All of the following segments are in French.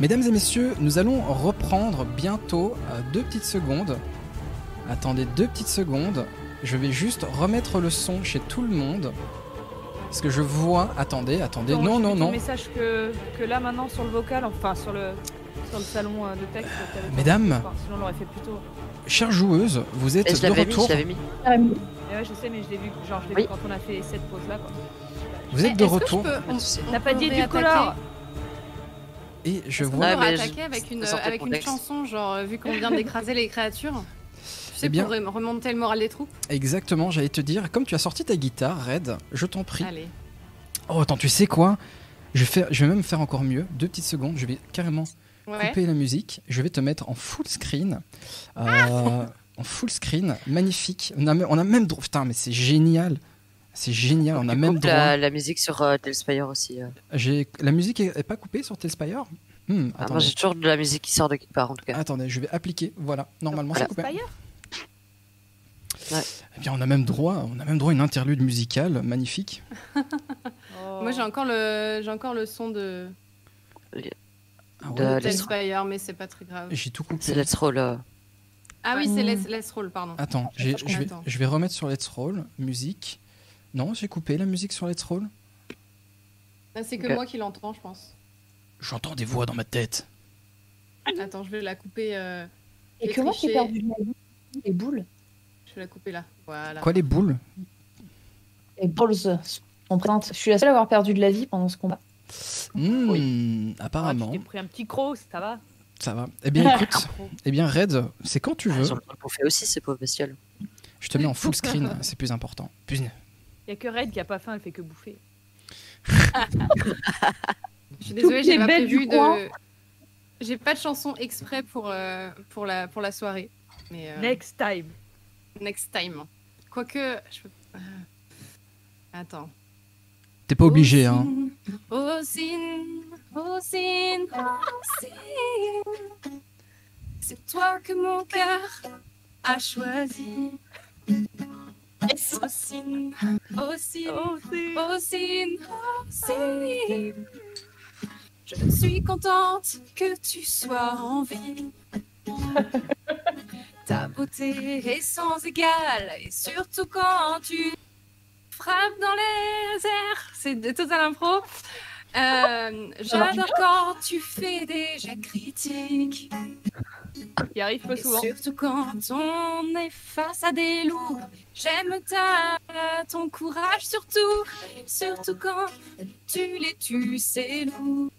Mesdames et messieurs, nous allons reprendre bientôt euh, deux petites secondes. Attendez deux petites secondes. Je vais juste remettre le son chez tout le monde. Parce que je vois. Attendez, attendez. Non, non, non. message que, que là maintenant sur le vocal, enfin sur le, sur le salon euh, de texte. pas- mesdames. enfin, sinon on l'aurait fait plus tôt. Chères joueuses, vous êtes de mis, retour. je l'avais mis. Mais ouais, je sais, mais je l'ai vu, genre, je l'ai Oui. vu quand on a fait cette pause là. Quoi. Vous êtes de retour. peux- on- on T'as pas dit du color Et je vois. Peut mais réattaquer je- avec une, avec une chanson, genre euh, vu qu'on vient d'écraser les créatures Tu sais, Eh bien- pour rem- remonter le moral des troupes Exactement, j'allais te dire. Comme tu as sorti ta guitare, Red, je t'en prie. Allez. Oh, attends, tu sais quoi? Je vais, faire, je vais même faire encore mieux. Deux petites secondes. Je vais carrément Ouais. couper la musique. Je vais te mettre en full screen. Euh, Ah en full screen, magnifique. On a, même- on a même droit. Putain, mais c'est génial. C'est génial. On a Tu même droit. la, la musique sur euh, Telspire aussi. euh. J'ai la musique est, est pas coupée sur Telspire. Hmm, Ah, moi j'ai toujours de la musique qui sort de quelque part en tout cas. attendez, je vais appliquer. Voilà, normalement Voilà. c'est coupé. Spire Eh bien, on a même droit. On a même droit à une interlude musicale magnifique. Oh. Moi j'ai encore le j'ai encore le son de, Ah ouais, de Let's- Spire, mais c'est pas très grave. J'ai tout C'est coupé. Let's Roll. euh. Ah oui, Ouais. c'est Let's, Let's Roll, pardon. Attends, je vais, Attends. je vais remettre sur Let's Roll musique. Non, j'ai coupé la musique sur Let's Roll. Ah, c'est que moi qui l'entends, je pense. J'entends des voix dans ma tête. Attends, je vais la couper. euh, Et J'ai que moi qui ai triché. perdu de la vie, les boules. Je vais la couper là. Voilà. Quoi les boules? Les balls sont présentes. Je suis la seule à avoir perdu de la vie pendant ce combat. Hmm, Ah, Apparemment, tu t'es pris un petit croc, ça va ça va. Eh bien écoute, eh bien Red, c'est quand tu Ah, veux. Ils ont le temps de bouffer aussi ces pauvres bestioles. Je te mets en full screen, c'est plus important. Plus- Y a que Red qui a pas faim, elle fait que bouffer. Je suis désolée, j'ai pas prévu de. J'ai pas de chanson exprès pour, euh, pour, la, pour la soirée. Mais euh, Next time. next time. Quoique. Je peux... euh, Attends. T'es pas obligé, hein. C'est toi que mon cœur a choisi. Osine, Osine, Osine, Osine. Je suis contente que tu sois en vie. Ta beauté est sans égal, et surtout quand tu frappes dans les airs. C'est de total impro. Euh, J'adore quand tu fais des jets critiques. Qui arrive peu Et souvent. surtout quand on est face à des loups. J'aime ta, ton courage, surtout. Surtout quand tu les tues, ces loups.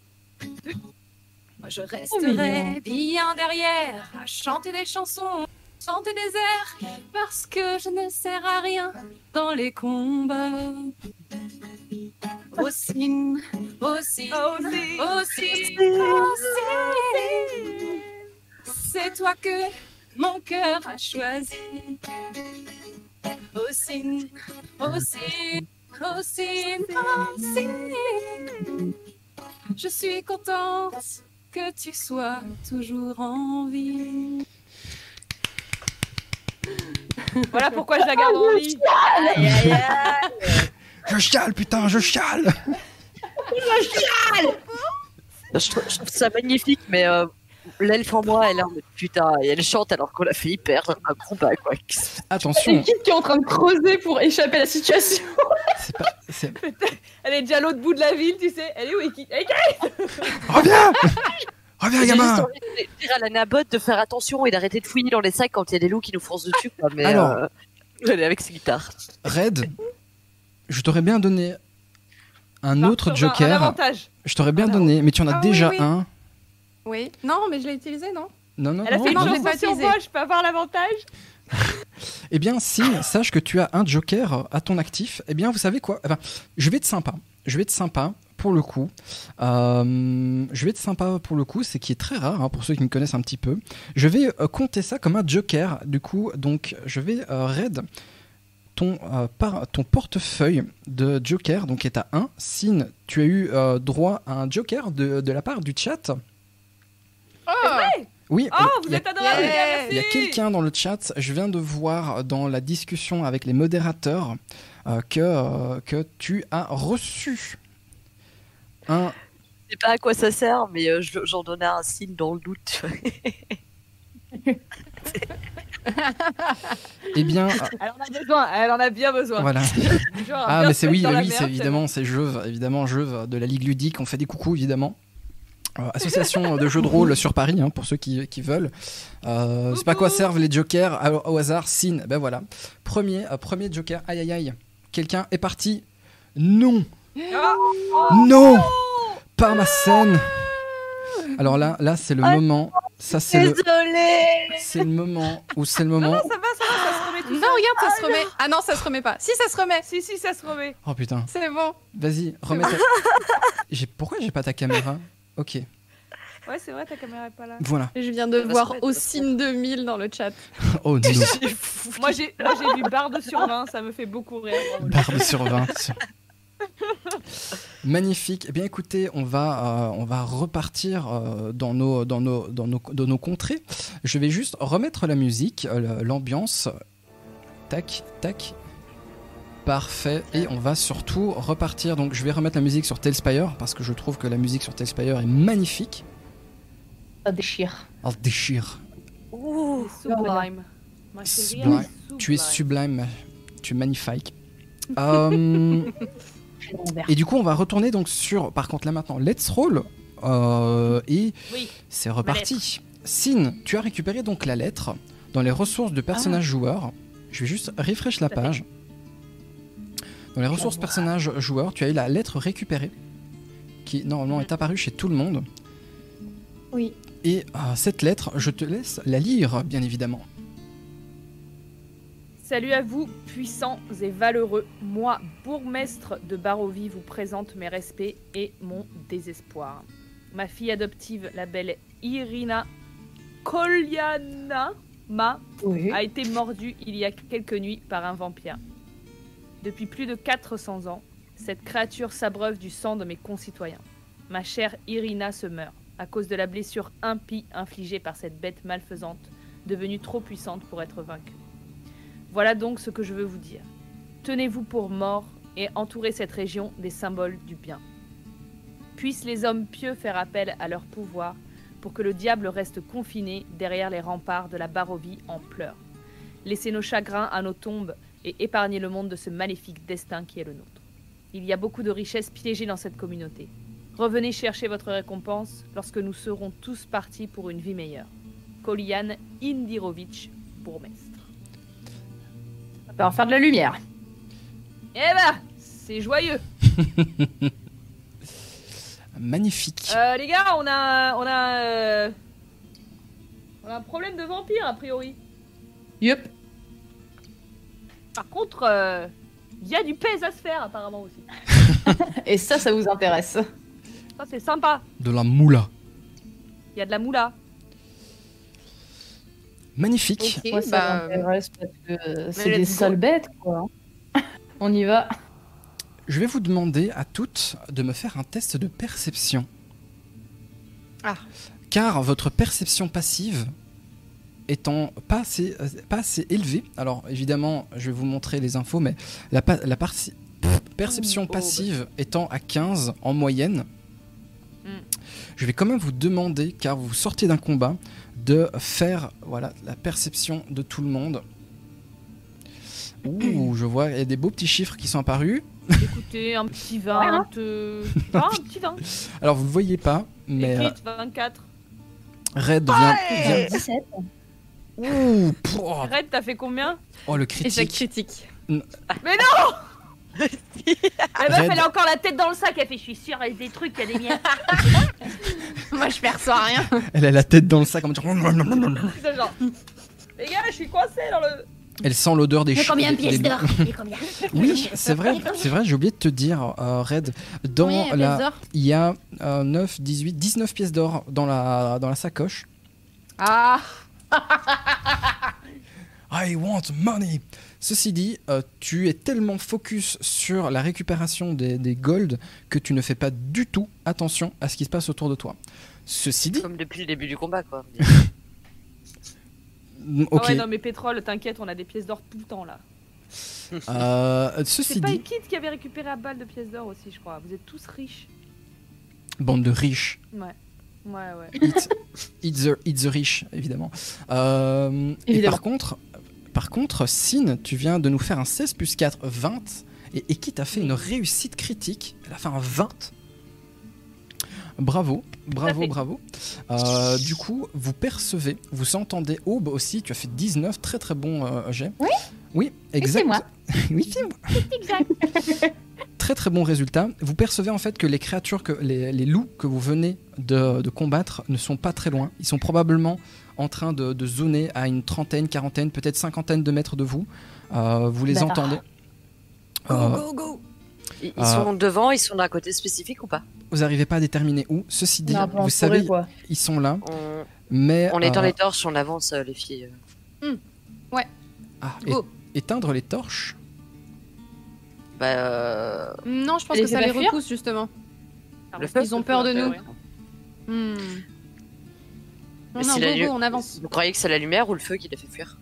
Moi, je resterai bien derrière à chanter des chansons, chanter des airs, parce que je ne sers à rien dans les combats. Ossine, Ossine, Ossine, Ossine. C'est toi que mon cœur a choisi. Ossine, Ossine, Ossine, Ossine. Je suis contente que tu sois toujours en vie. Voilà pourquoi je la garde en vie. Je chiale, putain, je chiale Je trouve, je trouve ça magnifique, mais euh, l'elfe en moi, elle est en mode putain, et elle chante alors qu'on l'a fait perdre un combat quoi. Attention, L'équipe qui est en train de creuser pour échapper à la situation. c'est pas. c'est- Elle est déjà à l'autre bout de la ville, tu sais. Elle est où Eki Eki Reviens Reviens, J'ai juste gamin envie de dire à la nabotte de faire attention et d'arrêter de fouiller dans les sacs quand il y a des loups qui nous foncent dessus. Quoi. Mais Alors. euh, elle est avec ses guitares. Red, je t'aurais bien donné un autre un- Un joker. avantage. Je t'aurais bien donné, mais tu en as Ah oui, déjà oui. un. Oui. Non, mais je l'ai utilisé, non Non, non, Elle a non, fait une je l'ai pas chanson sur utilisé. moi, je peux avoir l'avantage. Eh bien, si, sache que tu as un joker à ton actif. Eh bien, vous savez quoi? Enfin, Je vais être sympa. Je vais être sympa pour le coup. Euh, je vais être sympa pour le coup, c'est qui est très rare hein, pour ceux qui me connaissent un petit peu. Je vais euh, compter ça comme un joker. Du coup, donc, je vais euh, raid ton, euh, par, ton portefeuille de joker, donc est à 1. Sin, tu as eu euh, droit à un joker de, de la part du chat. Oui, Oh, vous il y a- êtes adorables, merci. il y a quelqu'un dans le chat, je viens de voir dans la discussion avec les modérateurs euh, que, euh, que tu as reçu un sais pas à quoi ça sert, mais euh, je- j'en donnais un signe dans le doute. Eh bien, Elle en a besoin, elle en a bien besoin. voilà. Genre, Ah, mais c'est oui, oui, c'est évidemment, c'est jeux, évidemment, jeux de la Ligue ludique. On fait des coucous, évidemment. Euh, association de jeux de rôle sur Paris, hein, pour ceux qui, qui veulent. Euh, c'est pas quoi servent les jokers au hasard. Sin, ben voilà. Premier, euh, premier joker. Aïe aïe aïe. Quelqu'un est parti. Non, Ah, non, pas ma scène. Alors là, là, c'est le Ah, moment. Ça, c'est le, c'est le moment où c'est le moment. ça va, ça va, ça se remet tout Non, seul. regarde, ça se remet. Ah non, ça se remet pas. Si, ça se remet. Si, si, ça se remet. Oh putain. C'est bon. Vas-y, remets ta... J'ai- Pourquoi j'ai pas ta caméra? Ok, Ouais, c'est vrai, ta caméra est pas là. voilà. Je viens de voir Ossine 2000 dans le chat. Oh non. Moi, j'ai moi, j'ai vu barre de sur 20, ça me fait beaucoup rire. Barbe sur 20. Magnifique. Eh bien, écoutez, on va, euh, on va repartir euh, dans, nos, dans, nos, dans, nos, dans nos contrées. Je vais juste remettre la musique, euh, l'ambiance. Tac, tac. Parfait. Et on va surtout repartir. Donc, je vais remettre la musique sur Tailspire parce que je trouve que la musique sur Tailspire est magnifique. Ça déchire. Elle déchire. Ouh, Sublime. Ma chérie, Sublime. elle est Tu es sublime. Tu es magnifique. Euh. Et du coup, on va retourner donc sur, par contre là maintenant, Let's Roll. Euh, et Oui. c'est reparti. Sin, tu as récupéré donc la lettre dans les ressources de personnages joueurs. Je vais juste refresh la fait. Dans les ressources personnages joueurs, tu as eu la lettre récupérée qui normalement est apparue chez tout le monde. Oui. Et euh, cette lettre, je te laisse la lire, bien évidemment. Salut à vous, puissants et valeureux. Moi, bourgmestre de Barovie, vous présente mes respects et mon désespoir. Ma fille adoptive, la belle Irina Kolyana, ma Oui. a été mordue il y a quelques nuits par un vampire. Depuis plus de 400 ans, cette créature s'abreuve du sang de mes concitoyens. Ma chère Irina se meurt à cause de la blessure impie infligée par cette bête malfaisante, devenue trop puissante pour être vaincue. Voilà donc ce que je veux vous dire. Tenez-vous pour mort et entourez cette région des symboles du bien. Puissent les hommes pieux faire appel à leur pouvoir pour que le diable reste confiné derrière les remparts de la Barovie en pleurs. Laissez nos chagrins à nos tombes et épargnez le monde de ce maléfique destin qui est le nôtre. Il y a beaucoup de richesses piégées dans cette communauté. Revenez chercher votre récompense lorsque nous serons tous partis pour une vie meilleure. Kolian Indirovitch, bourgmestre. Ça va en faire de la lumière. Eh ben, c'est joyeux. Magnifique. Euh, les gars, on a, on a, euh, on a un problème de vampire a priori. Yup. Par contre, il y a du pèse à se faire apparemment aussi. Et ça, ça vous intéresse. Ça c'est sympa. De la moula. Il y a de la moula. Magnifique. Moi, ça bah, m'intéresse parce que euh, c'est des sales bêtes, quoi. On y va. Je vais vous demander à toutes de me faire un test de perception. Ah. Car votre perception passive étant pas assez, euh, pas assez élevée, alors évidemment je vais vous montrer les infos, mais la, pa- la partie- pff, perception passive étant à 15 en moyenne, Mm. je vais quand même vous demander, car vous sortez d'un combat, de faire voilà, la perception de tout le monde. Ouh, je vois, il y a des beaux petits chiffres qui sont apparus. Écoutez, un petit 20, euh, ah, un petit 20. Alors vous ne voyez pas, mais euh, Écrite 24. Red vient. vient- 17. Ouh, pouah, Red, t'as fait combien oh le Échec critique. critique. Mais non La meuf, Red. elle a encore la tête dans le sac, elle fait Je suis sûre, y a des trucs, y a des miettes. Moi, je perçois rien. Elle a la tête dans le sac. en mode- C'est genre. Les gars, je suis coincée dans le. Elle sent l'odeur des Mais ch- combien de des- pièces des- d'or Mais combien Oui, c'est vrai, c'est vrai, j'ai oublié de te dire, euh, Red, dans Combien il y a la, pièces d'or il y a euh, 9, 18, 19 pièces d'or dans la, dans la sacoche. Ah I want money. Ceci dit, euh, tu es tellement focus sur la récupération des, des gold que tu ne fais pas du tout attention à ce qui se passe autour de toi. Ceci dit, Comme depuis le début du combat, quoi. mm, Ah ok, ouais, non, mais pétrole, t'inquiète, on a des pièces d'or tout le temps là. euh, ceci C'est pas dit, Ekid qui avait récupéré à balle de pièces d'or aussi, je crois. Vous êtes tous riches. Bande de riches. Ouais. Ouais, ouais. Eat, eat the, eat the rich, évidemment. Euh, et Évidemment. par contre, par contre, Sin, tu viens de nous faire un 16 plus 4, 20. Et Eki t'a fait une réussite critique? Elle a fait un 20. Bravo, bravo, bravo. Euh, du coup, vous percevez, vous entendez Aube aussi. Tu as fait 19, très très bon euh, jet. Oui Oui, exact. c'est moi. oui, c'est moi. Très très bon résultat. Vous percevez en fait que les créatures, que les, les loups que vous venez de, de combattre ne sont pas très loin. Ils sont probablement en train de, de zoner à une trentaine, quarantaine, peut-être cinquantaine de mètres de vous. Euh, vous les entendez. Go, Euh, go, go Ils, ils euh, sont devant, ils sont d'un côté spécifique ou pas? vous n'arrivez pas à déterminer où. Ceci dit, Non, vous savez, quoi. ils sont là, On, mais on éteint euh, les torches, on avance les filles. ah, Go. é- éteindre les torches. Bah, euh, Non, je pense que les ça fait les repousse justement. Le Ils ont peur de nous. Hmm. Non, Mais non, si la go, on avance. vous croyez que c'est la lumière ou le feu qui les fait fuir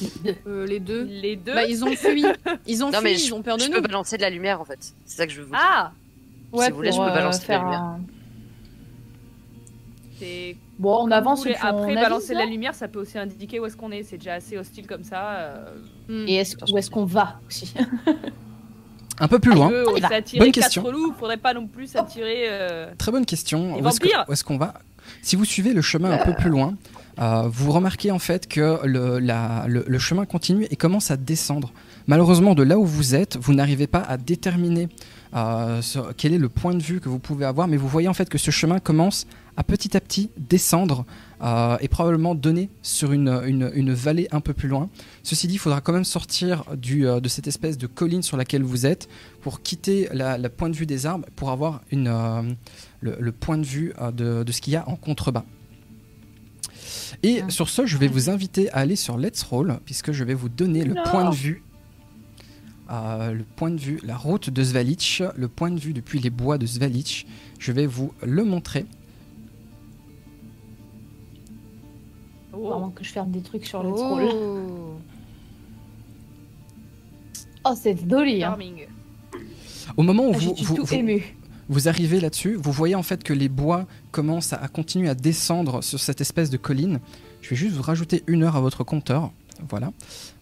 Euh, les deux. Les deux. Bah, ils ont fui. Ils ont Non, fui, mais ils ont peur de Je nous. peux balancer de la lumière en fait. C'est ça que je veux vous dire. Ah Ouais, Si vous voulez, je peux euh, balancer de la faire lumière. un- C'est Bon, on avance voulez. et puis on Après, avise, balancer la lumière, ça peut aussi indiquer où est-ce qu'on est. C'est déjà assez hostile comme ça. euh. Et est-ce, où est-ce qu'on va aussi? Un peu plus on loin. peut on Bonne question. loups. Faudrait pas non plus s'attirer. euh, Très bonne question. Les Où est-ce, que- vampires? où est-ce qu'on va? Si vous suivez le chemin un peu plus loin, euh, vous remarquez en fait que le, la- le- le chemin continue et commence à descendre. Malheureusement, de là où vous êtes, vous n'arrivez pas à déterminer euh, quel est le point de vue que vous pouvez avoir, mais vous voyez en fait que ce chemin commence à petit à petit descendre euh, et probablement donner sur une, une- une vallée un peu plus loin. Ceci dit, il faudra quand même sortir du, euh, de cette espèce de colline sur laquelle vous êtes pour quitter la, la point de vue des arbres pour avoir une, le, le point de vue de, de ce qu'il y a en contrebas. Et Ah. sur ce, je vais vous inviter à aller sur Let's Roll, puisque je vais vous donner le Non. point de vue. Euh, le point de vue, la route de Svalitch, le point de vue depuis les bois de Svalitch. Je vais vous le montrer. Oh. Vraiment que je ferme des trucs sur le troll. Oh. Oh, c'est joli. Hein. Au moment où Ah, vous, suis vous- tout vous- ému. Vous arrivez là-dessus, vous voyez en fait que les bois commencent à, à continuer à descendre sur cette espèce de colline. Je vais juste vous rajouter une heure à votre compteur, voilà,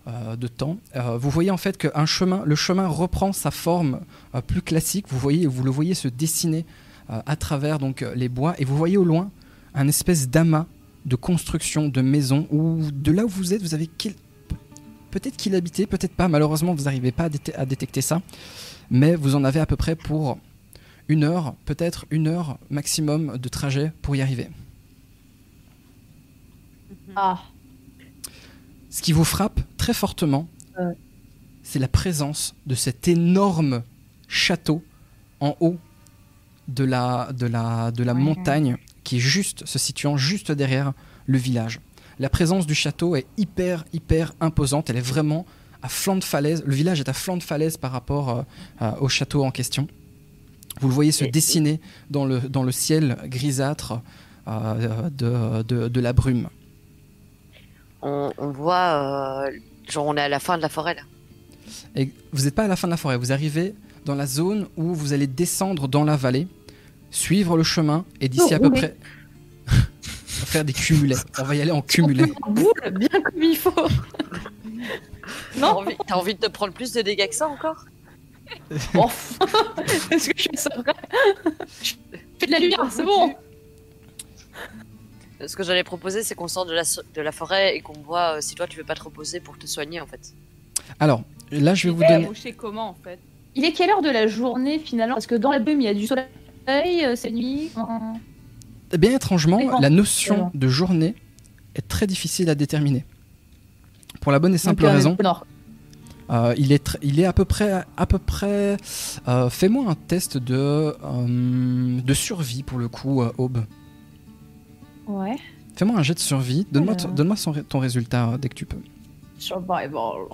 euh, de temps. Euh, vous voyez en fait que un chemin, le chemin reprend sa forme euh, plus classique. Vous voyez, vous le voyez se dessiner à travers donc les bois, et vous voyez au loin un espèce d'amas de construction, de maisons, où de là où vous êtes, vous avez peut-être qu'il habitait, peut-être pas. Malheureusement, vous n'arrivez pas à détecter ça, mais vous en avez à peu près pour une heure, peut-être une heure maximum de trajet pour y arriver. Ah, Ce qui vous frappe très fortement, Ouais. c'est la présence de cet énorme château en haut de la, de la, de la Ouais. montagne qui est juste, se situant juste derrière le village. La présence du château est hyper, hyper imposante. Elle est vraiment à flanc de falaise. Le village est à flanc de falaise par rapport euh, au château en question. Vous le voyez se dessiner dans le, dans le ciel grisâtre euh, de, de, de la brume. On, on voit, euh, genre on est à la fin de la forêt là. Et vous n'êtes pas à la fin de la forêt, vous arrivez dans la zone où vous allez descendre dans la vallée, suivre le chemin, et d'ici à peu près. on va faire des cumulets. On va y aller en cumulé. en boule, bien comme il faut. T'as non, envie, t'as envie de te prendre plus de dégâts que ça encore? Bon. Est-ce que je fais ça vrai Je fais de la lumière, c'est bon. Ce que j'allais proposer, c'est qu'on sorte de la, so- de la forêt et qu'on voit euh, si toi tu veux pas te reposer pour te soigner en fait. Alors, là, je vais vous donner. comment en fait? Il est quelle heure de la journée finalement? Parce que dans la brume, il y a du soleil, euh, c'est nuit. euh, Eh bien, étrangement, la notion de journée est très difficile à déterminer. Pour la bonne et simple donc, euh, raison, euh, il, est il est à peu près. À peu près euh, Fais-moi un test de, euh, de survie pour le coup, euh, Aube. Ouais. Fais-moi un jet de survie. Donne-moi Alors. ton- ton résultat euh, dès que tu peux. Survival.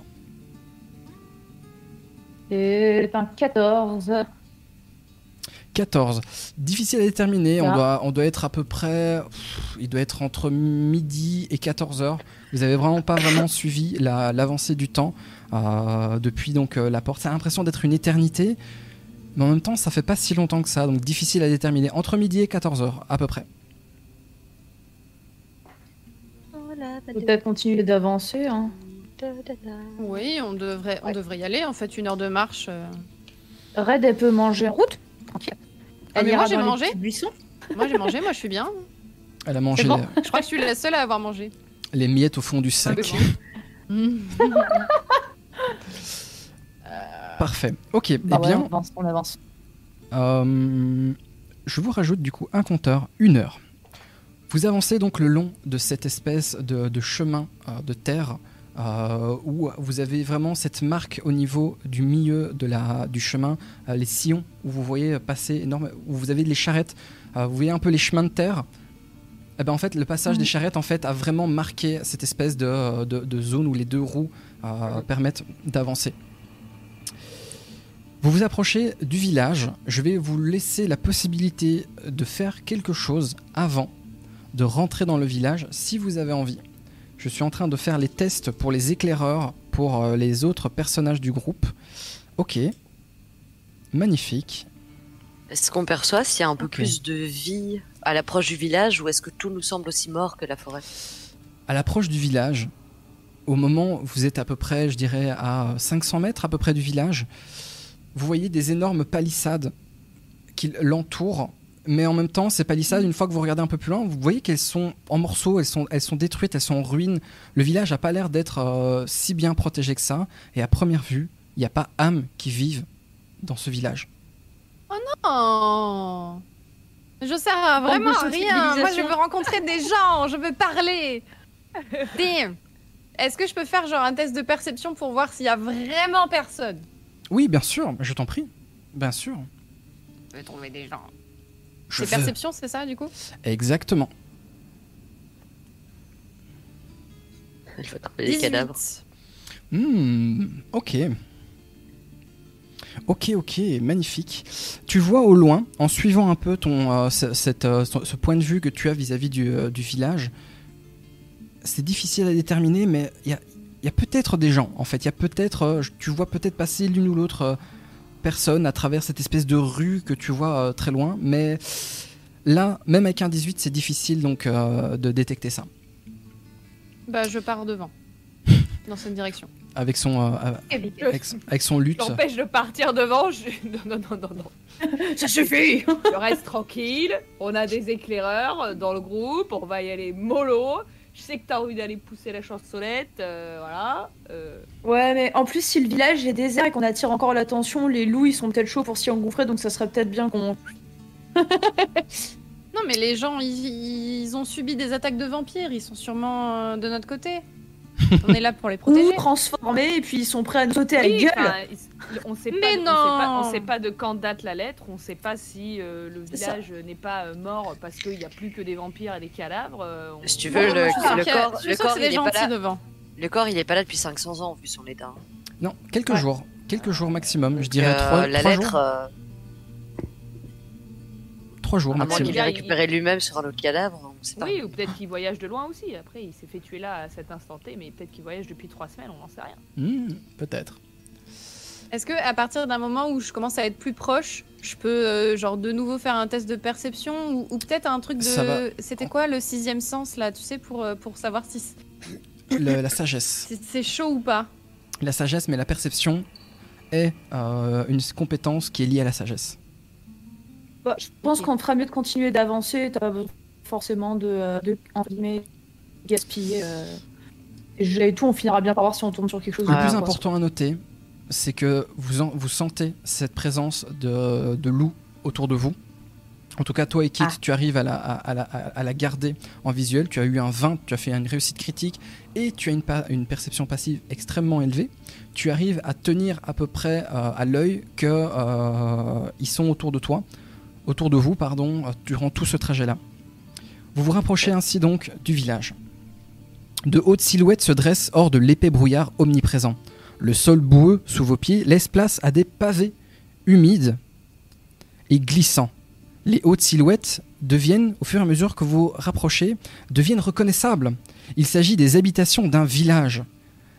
C'est un 14. 14. Difficile à déterminer. On Ah. doit, on doit être à peu près. pff, il doit être entre midi et 14 heures. Vous avez vraiment pas vraiment suivi la- l'avancée du temps euh, depuis donc euh, la porte. Ça a l'impression d'être une éternité. mais en même temps, ça fait pas si longtemps que ça, donc difficile à déterminer. Entre midi et 14h, à peu près. Peut-être continuer d'avancer. Hein. Oui, on devrait, on devrait y aller. En fait, une heure de marche. euh. Red, elle peut manger en route. Tranquille. Ah, mais ira moi, j'ai mangé. Moi, j'ai mangé. Moi, je suis bien. Elle a mangé C'est bon. les, Je crois que je suis la seule à avoir mangé. les miettes au fond du sac. Ah, Mm. Parfait. Ok, Bah eh ouais, bien, on avance, on avance. Euh, je vous rajoute du coup un compteur, une heure. Vous avancez donc le long de cette espèce de, de chemin euh, de terre euh, où vous avez vraiment cette marque au niveau du milieu de la, du chemin, euh, les sillons où vous voyez passer énorme, où vous avez les charrettes, vous voyez un peu les chemins de terre. Eh ben en fait, le passage des charrettes en fait a vraiment marqué cette espèce de, de- de zone où les deux roues permettent d'avancer. Vous vous approchez du village. Je vais vous laisser la possibilité de faire quelque chose avant de rentrer dans le village si vous avez envie. Je suis en train de faire les tests pour les éclaireurs, pour euh, les autres personnages du groupe. Ok. Magnifique. Est-ce qu'on perçoit s'il y a un peu plus de vie à l'approche du village ou est-ce que tout nous semble aussi mort que la forêt? À l'approche du village, au moment où vous êtes à peu près, je dirais, à 500 mètres à peu près du village, vous voyez des énormes palissades qui l'entourent. Mais en même temps, ces palissades, une fois que vous regardez un peu plus loin, vous voyez qu'elles sont en morceaux, elles sont, elles sont détruites, elles sont en ruine. Le village n'a pas l'air d'être euh, si bien protégé que ça. Et à première vue, il n'y a pas âme qui vive dans ce village. Oh. Je sers à vraiment à rien. Moi, je veux rencontrer des gens. Je veux parler. Damn. Est-ce que je peux faire genre un test de perception pour voir s'il y a vraiment personne? Oui, bien sûr, je t'en prie. Bien sûr. Je veux trouver des gens. Je C'est veux. perception, c'est ça du coup? Exactement. Il faut attraper des cadavres. Hmm, ok. Ok, ok, magnifique. Tu vois au loin, en suivant un peu ton, euh, ce, cette, euh, ce- point de vue que tu as vis-à-vis du, euh, du village, c'est difficile à déterminer, mais il y a, il y a peut-être des gens, en fait. Il y a peut-être, euh, tu vois peut-être passer l'une ou l'autre euh, personne à travers cette espèce de rue que tu vois euh, très loin, mais là, même avec un 18, c'est difficile donc euh, de détecter ça. Bah, je pars devant. Dans cette direction. Avec son, euh, avec, avec son lutte. t'empêche de partir devant. je- Non, non, non, non, non. Ça suffit Je reste tranquille. On a des éclaireurs dans le groupe. On va y aller mollo. Je sais que t'as envie d'aller pousser la chansolette. euh, voilà. euh, Ouais, mais en plus, si le village est désert et qu'on attire encore l'attention, les loups ils sont peut-être chauds pour s'y engouffrer, donc ça serait peut-être bien qu'on. Non, mais les gens, ils, ils ont subi des attaques de vampires. Ils sont sûrement euh, de notre côté. On est là pour les Ou protéger. transformés et puis ils sont prêts à nous sauter à la oui, gueule. enfin, on sait pas, Mais on sait pas- non on sait pas de quand date la lettre. On sait pas si euh, le village n'est pas euh, mort parce qu'il n'y a plus que des vampires et des cadavres. euh, on- Si tu veux, le, corps, le il des est pas là. devant. Le corps, il est pas là depuis 500 ans vu son état. Non, quelques Ouais. jours. Quelques jours maximum. Je dirais euh, trois, la lettre, jours. Trois jours à moins maximum. qu'il ait récupéré lui-même sur un autre cadavre, on sait pas. Oui, ou peut-être qu'il voyage de loin aussi. Après, il s'est fait tuer là à cet instant T, mais peut-être qu'il voyage depuis trois semaines, on n'en sait rien. Hmm, Peut-être. Est-ce que à partir d'un moment où je commence à être plus proche, je peux euh, genre de nouveau faire un test de perception ou, ou peut-être un truc Ça va. de. C'était quoi le sixième sens là Tu sais pour euh, pour savoir si Le- la sagesse. si c'est chaud ou pas? La sagesse, mais la perception est euh, une compétence qui est liée à la sagesse. Bah, je pense qu'on ferait mieux de continuer d'avancer. T'as pas besoin forcément de, euh, de gaspiller. Euh... Et tout, on finira bien par voir si on tombe sur quelque chose. Le plus important à noter, c'est que vous, en- vous sentez cette présence de, de loup autour de vous. En tout cas, toi et Kit, Ah. tu arrives à la, à, à la, à la garder en visuel. Tu as eu un 20, tu as fait une réussite critique et tu as une, perception passive extrêmement élevée. Tu arrives à tenir à peu près euh, à l'œil que euh, ils sont autour de toi, autour de vous, pardon, euh, durant tout ce trajet-là. Vous vous rapprochez ainsi donc du village. De hautes silhouettes se dressent hors de l'épais brouillard omniprésent. Le sol boueux sous vos pieds laisse place à des pavés humides et glissants. Les hautes silhouettes deviennent, au fur et à mesure que vous rapprochez, deviennent reconnaissables. Il s'agit des habitations d'un village.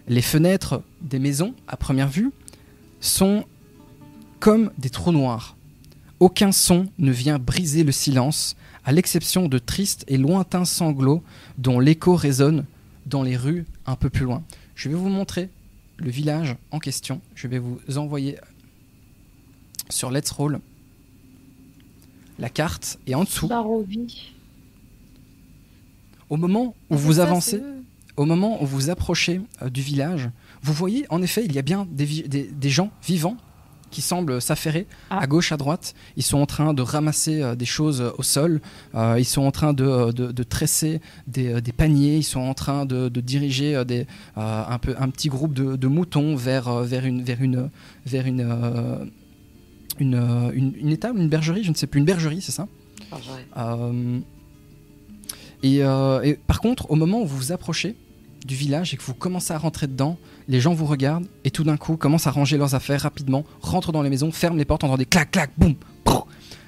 Les fenêtres des maisons, à première vue, sont comme des trous noirs. Aucun son ne vient briser le silence, à l'exception de tristes et lointains sanglots dont l'écho résonne dans les rues un peu plus loin. Je vais vous montrer le village en question. Je vais vous envoyer sur Let's Roll la carte et en dessous, Barovie. au moment où Ah, vous ça, avancez, au moment où vous approchez euh, du village, vous voyez en effet il y a bien des, vi- des- des gens vivants qui semblent s'affairer Ah. à gauche, à droite. Ils sont en train de ramasser euh, des choses euh, au sol. Euh, ils sont en train de, de- de tresser des, des paniers. Ils sont en train de, de diriger des, euh, un, peu, un petit groupe de, de moutons vers, vers une, vers une, vers une, euh, une, une, une étable, une bergerie, je ne sais plus, une bergerie, c'est ça? Ah, euh, et, euh, et par contre, au moment où vous vous approchez du village et que vous commencez à rentrer dedans, les gens vous regardent et tout d'un coup commencent à ranger leurs affaires rapidement, rentrent dans les maisons, ferment les portes, entendent des clac, clac, boum.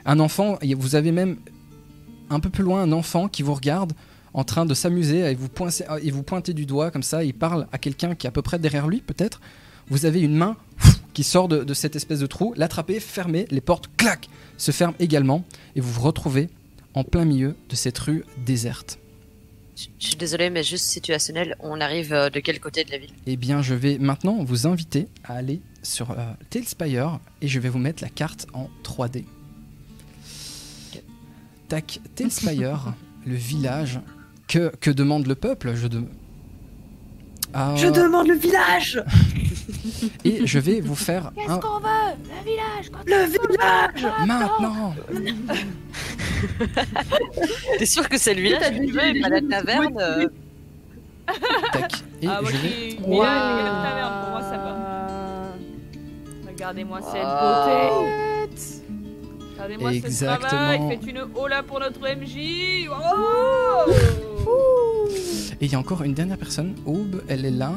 Un enfant, vous avez même un peu plus loin un enfant qui vous regarde en train de s'amuser et vous, pointer, du doigt comme ça, il parle à quelqu'un qui est à peu près derrière lui peut-être. Vous avez une main qui sort de, de cette espèce de trou, l'attrapez, fermez, les portes, clac, se ferment également et vous vous retrouvez en plein milieu de cette rue déserte. Je je suis désolé, mais juste situationnel. On arrive euh, de quel côté de la ville? Eh bien, je vais maintenant vous inviter à aller sur euh, Talespire et je vais vous mettre la carte en 3D. Tac, Talespire, le village. Que, que demande le peuple? Je, de- Ah, demande le village! Et je vais vous faire Qu'est-ce un... qu'on veut? Le village Le village Maintenant T'es sûr que c'est tu veux et pas la taverne euh, Tac. Et Ah, moi je vais... qui Wow. la taverne, pour moi ça va. Regardez-moi cette beauté. Regardez-moi ce Exactement. travail. Faites une hola pour notre MJ. Oh Et il y a encore une dernière personne, Aube, elle est là.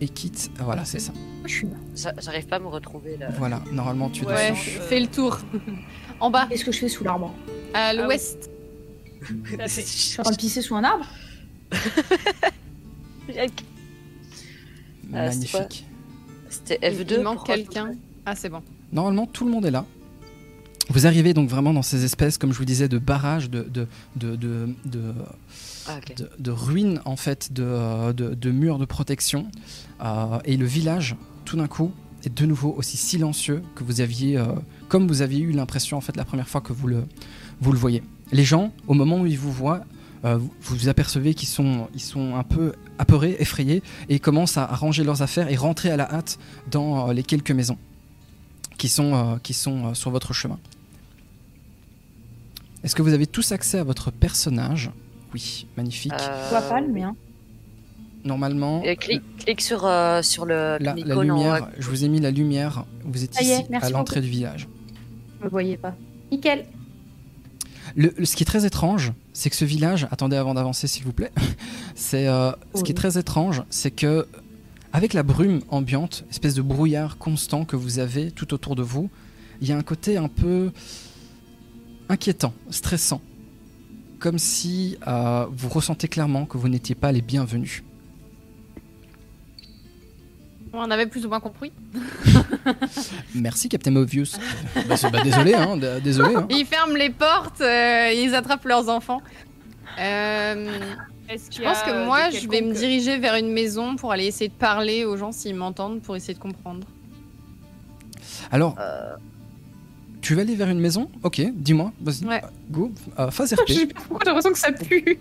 Et quitte. Ah, Voilà, c'est ça. Je suis là. J'arrive pas à me retrouver là. Voilà, normalement tu dois. Ouais. Ouais, fais le tour. en bas, Qu'est-ce que je fais sous l'arbre à Ah l'ouest. Je suis en train de pisser sous un arbre Ah, c'est Magnifique. C'était Il- F2. Il manque quelqu'un. Ah, c'est bon. Normalement, tout le monde est là. Vous arrivez donc vraiment dans ces espèces, comme je vous disais, de barrages, de, de, de, de, de, Ah, ok. de- de ruines, en fait, de, euh, de, de murs de protection. Euh, et le village, tout d'un coup, est de nouveau aussi silencieux que vous aviez, euh, comme vous aviez eu l'impression, en fait, la première fois que vous le, vous le voyez. Les gens, au moment où ils vous voient, euh, vous, vous apercevez qu'ils sont, ils sont un peu apeurés, effrayés, et commencent à, ranger leurs affaires et rentrer à la hâte dans euh, les quelques maisons qui sont, euh, qui sont euh, sur votre chemin. Est-ce que vous avez tous accès à votre personnage? Oui, magnifique. Euh, vois pas le mien. Normalement, et clique, clique sur, euh, sur le la, la en lumière, je vous ai mis la lumière. Vous êtes ici, à l'entrée du village. Je me voyais pas. Nickel. Le, le- ce qui est très étrange, c'est que ce village, attendez avant d'avancer s'il vous plaît, c'est euh, ce qui est très étrange, c'est que avec la brume ambiante, espèce de brouillard constant que vous avez tout autour de vous, il y a un côté un peu inquiétant, stressant, comme si euh, vous ressentez clairement que vous n'étiez pas les bienvenus. On avait plus ou moins compris. Merci Captain Obvious. Bah, bah, désolé, hein, désolé. hein. Ils ferment les portes, euh, ils attrapent leurs enfants. Euh, je pense que moi, je vais me diriger vers une maison pour aller essayer de parler aux gens s'ils m'entendent, pour essayer de comprendre. Alors, Euh. tu vas aller vers une maison? Ok, dis-moi, vas-y, Ouais. go, euh, phase Je RP. j'ai l'impression que ça pue.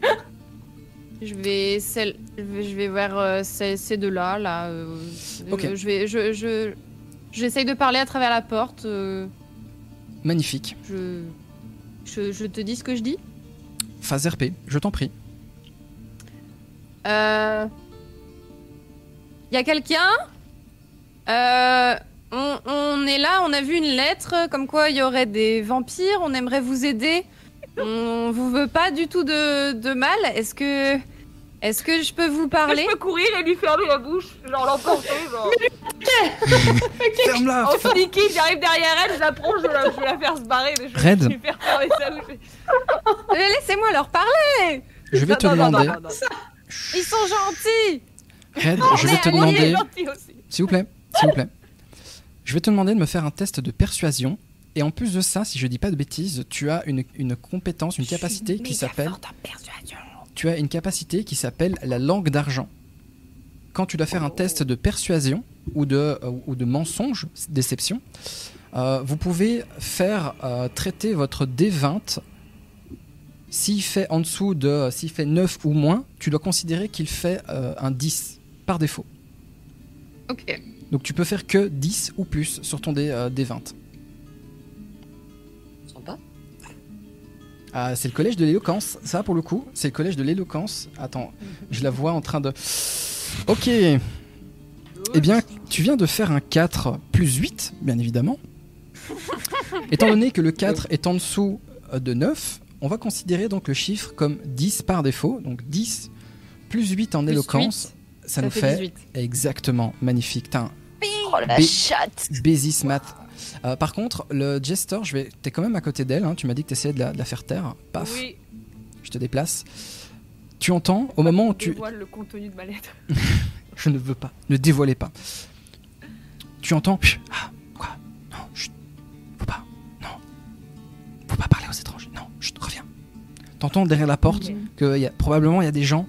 Je vais, celle, je vais, vers euh, ces, ces deux-là. Là, euh, euh, je vais, je, je, j'essaye de parler à travers la porte. euh, Magnifique. je, je, je te dis ce que je dis. Phase RP, je t'en prie. Euh... Y a quelqu'un? Euh, on, on est là, on a vu une lettre comme quoi il y aurait des vampires, on aimerait vous aider. On vous veut pas du tout de, de mal. Est-ce que est-ce que je peux vous parler Je peux courir et lui fermer la bouche, genre l'emporter, genre. Ferme-la En sneaky, j'arrive derrière elle, je l'approche, je, la- je vais la faire se barrer. Je, Red. Je vais faire fermer sa bouche. Euh, Laissez-moi leur parler. Je vais te Non, non, non, demander. non, non, non. Ils sont gentils. Red, je vais te allez, demander. gentil aussi. S'il vous plaît, s'il vous plaît. Je vais te demander de me faire un test de persuasion. Et en plus de ça, si je dis pas de bêtises, tu as une, une compétence, une capacité qui s'appelle. Tu as une capacité qui s'appelle la langue d'argent. Quand tu dois faire un test de persuasion ou de, euh, ou de mensonge, déception, euh, vous pouvez faire euh, traiter votre D20. S'il fait en dessous de. S'il fait 9 ou moins, tu dois considérer qu'il fait euh, un 10 par défaut. Ok. Donc tu peux faire que 10 ou plus sur ton D, euh, D20. Ah, c'est le collège de l'éloquence, ça pour le coup, c'est le collège de l'éloquence. Attends, je la vois en train de. Ok, eh bien, tu viens de faire un 4 plus 8, bien évidemment. Étant donné que le 4 est en dessous euh, de 9, on va considérer donc le chiffre comme 10 par défaut. Donc 10 plus 8 en Plus éloquence, ça, Ça nous fait fait 18. exactement magnifique. T'as un Oh la chatte Basis math. Euh, par contre, le Jester, je vais... t'es quand même à côté d'elle. hein, Tu m'as dit que t'essayais de la, de la faire taire. Paf, Oui, je te déplace. Tu entends au moment où tu. dévoile le contenu de ma lettre. Je ne veux pas. Ne dévoilez pas. Tu entends. Ah, quoi? Non, chut. Faut pas. Non. Faut pas parler aux étrangers. Non, chut, reviens. T'entends derrière la porte que y a, probablement il y a des gens.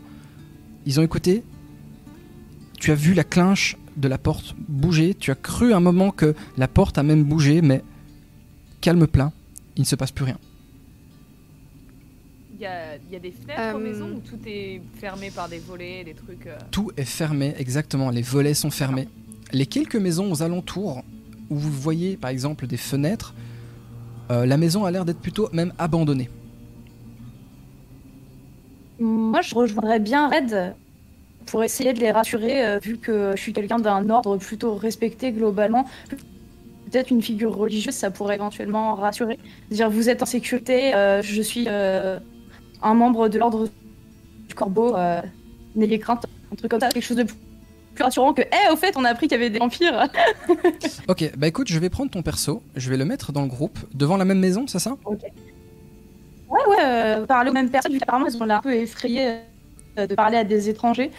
Ils ont écouté. Tu as vu la clinche de la porte bouger. Tu as cru un moment que la porte a même bougé, mais calme plein. Il ne se passe plus rien. Il y a, il y a des fenêtres aux Euh, maisons où tout est fermé par des volets, des trucs. euh, Tout est fermé, exactement. Les volets sont fermés. Les quelques maisons aux alentours où vous voyez par exemple des fenêtres, euh, la maison a l'air d'être plutôt même abandonnée. Moi, je rejoindrais bien Red pour essayer de les rassurer, euh, vu que je suis quelqu'un d'un ordre plutôt respecté globalement. Peut-être une figure religieuse, ça pourrait éventuellement rassurer. Dire, vous êtes en sécurité, euh, je suis euh, un membre de l'ordre du corbeau, n'ayez crainte, un truc comme ça, quelque chose de plus rassurant que, eh, au fait, on a appris qu'il y avait des vampires. Ok, bah écoute, je vais prendre ton perso, je vais le mettre dans le groupe, devant la même maison, c'est ça? Ouais, ouais, euh, parler aux mêmes personnes, vu qu'apparemment, elles ont l'air un peu effrayées euh, de parler à des étrangers.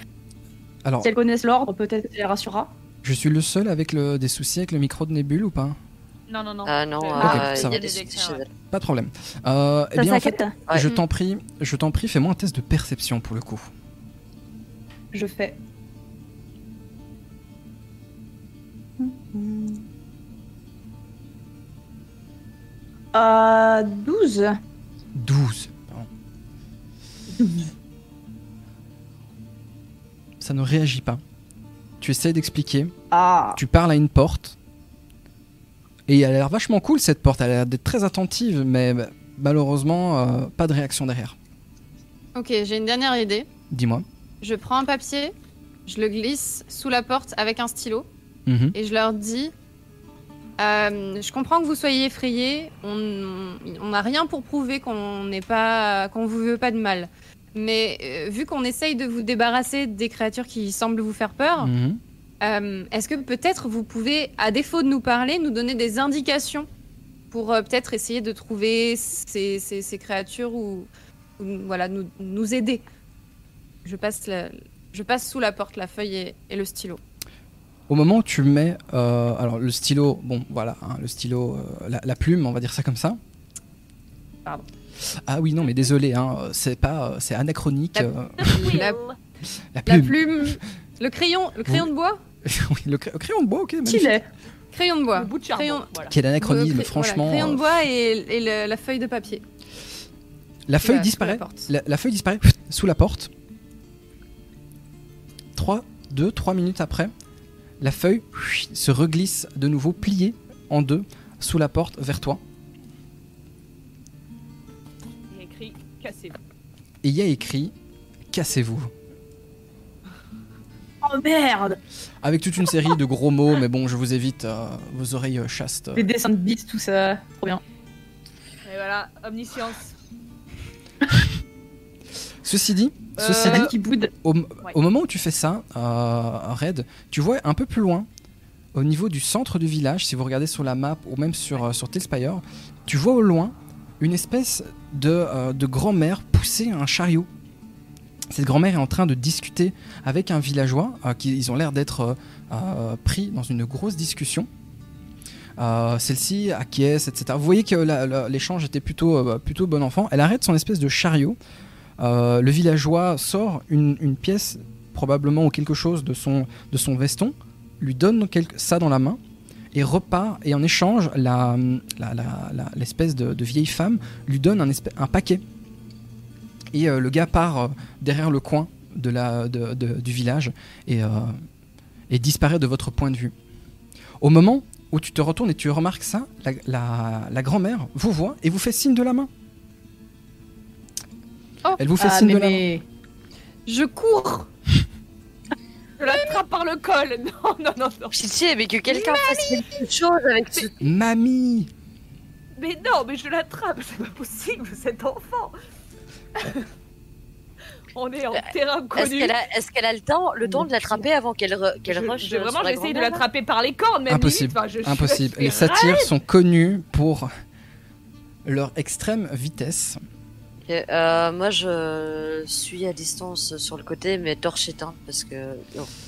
Alors, Si elles connaissent l'ordre, peut-être que ça les rassurera. je suis le seul avec le, des soucis avec le micro de Nébule ou pas? Non, non, non. Ah non, Euh, euh, ça il y va. a des elle. Pas de problème. Euh, eh Ça bien, en fait, Ouais. je t'en prie, je t'en prie, fais-moi un test de perception pour le coup. Je fais. Euh, 12. 12. pardon. Ça ne réagit pas. Tu essaies d'expliquer. Ah. Tu parles à une porte. Et elle a l'air vachement cool cette porte. Elle a l'air d'être très attentive, mais bah, malheureusement, euh, pas de réaction derrière. Ok, j'ai une dernière idée. Dis-moi. Je prends un papier, je le glisse sous la porte avec un stylo Mhm. et je leur dis euh, Je comprends que vous soyez effrayés, on on n'a rien pour prouver qu'on n'est pas qu'on vous veut pas de mal. Mais euh, vu qu'on essaye de vous débarrasser des créatures qui semblent vous faire peur, Mhm. euh, est-ce que peut-être vous pouvez, à défaut de nous parler, nous donner des indications pour euh, peut-être essayer de trouver ces, ces- ces créatures ou, ou, voilà, nous, nous aider? Je passe, la- je passe sous la porte la feuille et, et le stylo. Au moment où tu mets. alors, le stylo, bon, voilà, hein, le stylo, la, la plume, on va dire ça comme ça. Pardon. Ah oui, non, mais désolé, hein, c'est pas. C'est anachronique. La- euh, La, plume. le crayon, le crayon de bois, oui, le cra- crayon de bois, ok. magnifique. Crayon de bois. Le bout de charbon. Crayon- Voilà. Quel anachronisme, Le cra- franchement. voilà, crayon de euh, bois et, et le- la feuille de papier. La feuille disparaît. la porte. La, la feuille disparaît sous la porte. 3, 2, 3 minutes après, la feuille se reglisse de nouveau, pliée en deux, sous la porte vers toi. Cassez-vous. Et il y a écrit Cassez-vous. Oh merde Avec toute une série de gros mots, mais bon, je vous évite euh, vos oreilles euh, chastes. Les dessins de bis, tout ça. Trop bien. Et voilà, omniscience. Ceci dit, Euh, ceci dit, qui boude. au, Ouais. au moment où tu fais ça, euh, Red, tu vois un peu plus loin, au niveau du centre du village, si vous regardez sur la map ou même sur, euh, sur Telspire, tu vois au loin une espèce de, euh, de grand-mère pousser un chariot. Cette grand-mère est en train de discuter avec un villageois, euh, qui ils ont l'air d'être euh, pris dans une grosse discussion. Celle-ci acquiesce, etc. Vous voyez que l'échange était plutôt, euh, plutôt bon enfant. Elle arrête son espèce de chariot. Le villageois sort une, pièce, probablement ou quelque chose de son, de son veston, lui donne ça dans la main et repart. Et en échange, l'espèce de, de vieille femme lui donne un, paquet. Et euh, le gars part euh, derrière le coin de la, de- de- du village et, euh, et disparaît de votre point de vue. Au moment où tu te retournes et tu remarques ça, la, la- la grand-mère vous voit et vous fait signe de la main. Oh. Elle vous fait Ah, signe mais, de la main. Je cours Je l'attrape par le col. Non, non, non, non. Pitié, mais que quelqu'un fasse quelque chose avec ce. Mamie Mais non, mais je l'attrape. C'est pas possible, cet enfant. On est en terrain Est-ce connu. qu'elle a, est-ce qu'elle a le temps, le temps de l'attraper avant qu'elle re- qu'elle Je- rush je- Vraiment, j'essaye de l'attraper par les cornes, même Impossible. limite. Enfin, je- je- Impossible. je Les fais satyres sont connus pour leur extrême vitesse. Euh, moi, je suis à distance sur le côté, mais torche éteinte parce que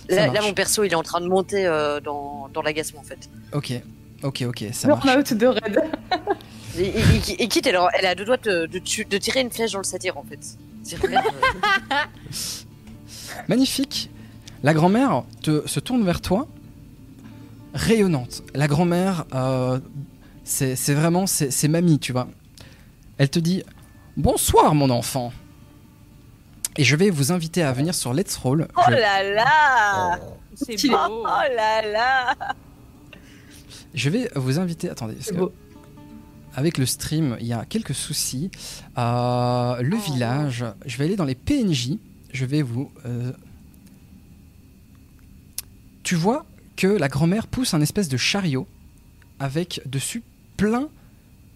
là, mon perso, il est en train de monter euh, dans, dans l'agacement en fait. Ok, ok, ok, ça marche. Burnout de Red. Et, et- et- et quitte, elle, elle a deux doigts de, de, tu- de tirer une flèche dans le satyre en fait. Euh, Magnifique. La grand-mère te, se tourne vers toi, rayonnante. La grand-mère, euh, c'est vraiment, c'est mamie, tu vois. Elle te dit Bonsoir, mon enfant. Et je vais vous inviter à venir sur Let's Roll. Oh Je- là là C'est Stylé. beau. Oh là là Je vais vous inviter. Attendez, parce C'est que avec le stream, il y a quelques soucis. Euh, le Oh. village, je vais aller dans les PNJ. Je vais vous. euh, Tu vois que la grand-mère pousse un espèce de chariot avec dessus plein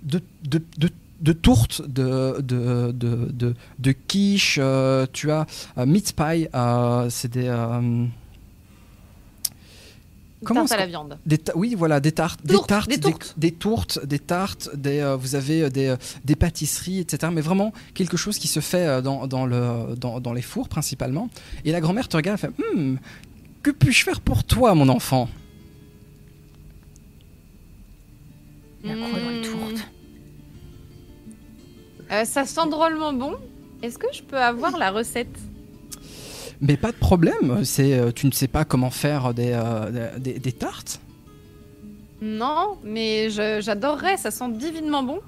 de, de, de, de tourtes, de, de, de, de, de quiches. euh, tu as euh, meat pie, euh, c'est des. euh, Comment Tarte à la viande. des ta- oui, voilà, des tartes, des Tourtes, tartes, des des, tourtes. des tourtes, des tartes, des, euh, vous avez des, des pâtisseries, etc. Mais vraiment quelque chose qui se fait dans, dans le, dans, dans les fours principalement. Et la grand-mère te regarde et fait Hmm, Que puis-je faire pour toi, mon enfant? Il y a quoi dans les Hmm. tourtes Euh, ça sent drôlement bon. Est-ce que je peux avoir la recette? Mais pas de problème, c'est, euh, tu ne sais pas comment faire des, euh, des, des tartes? Non, mais j'adorerais, ça sent divinement bon.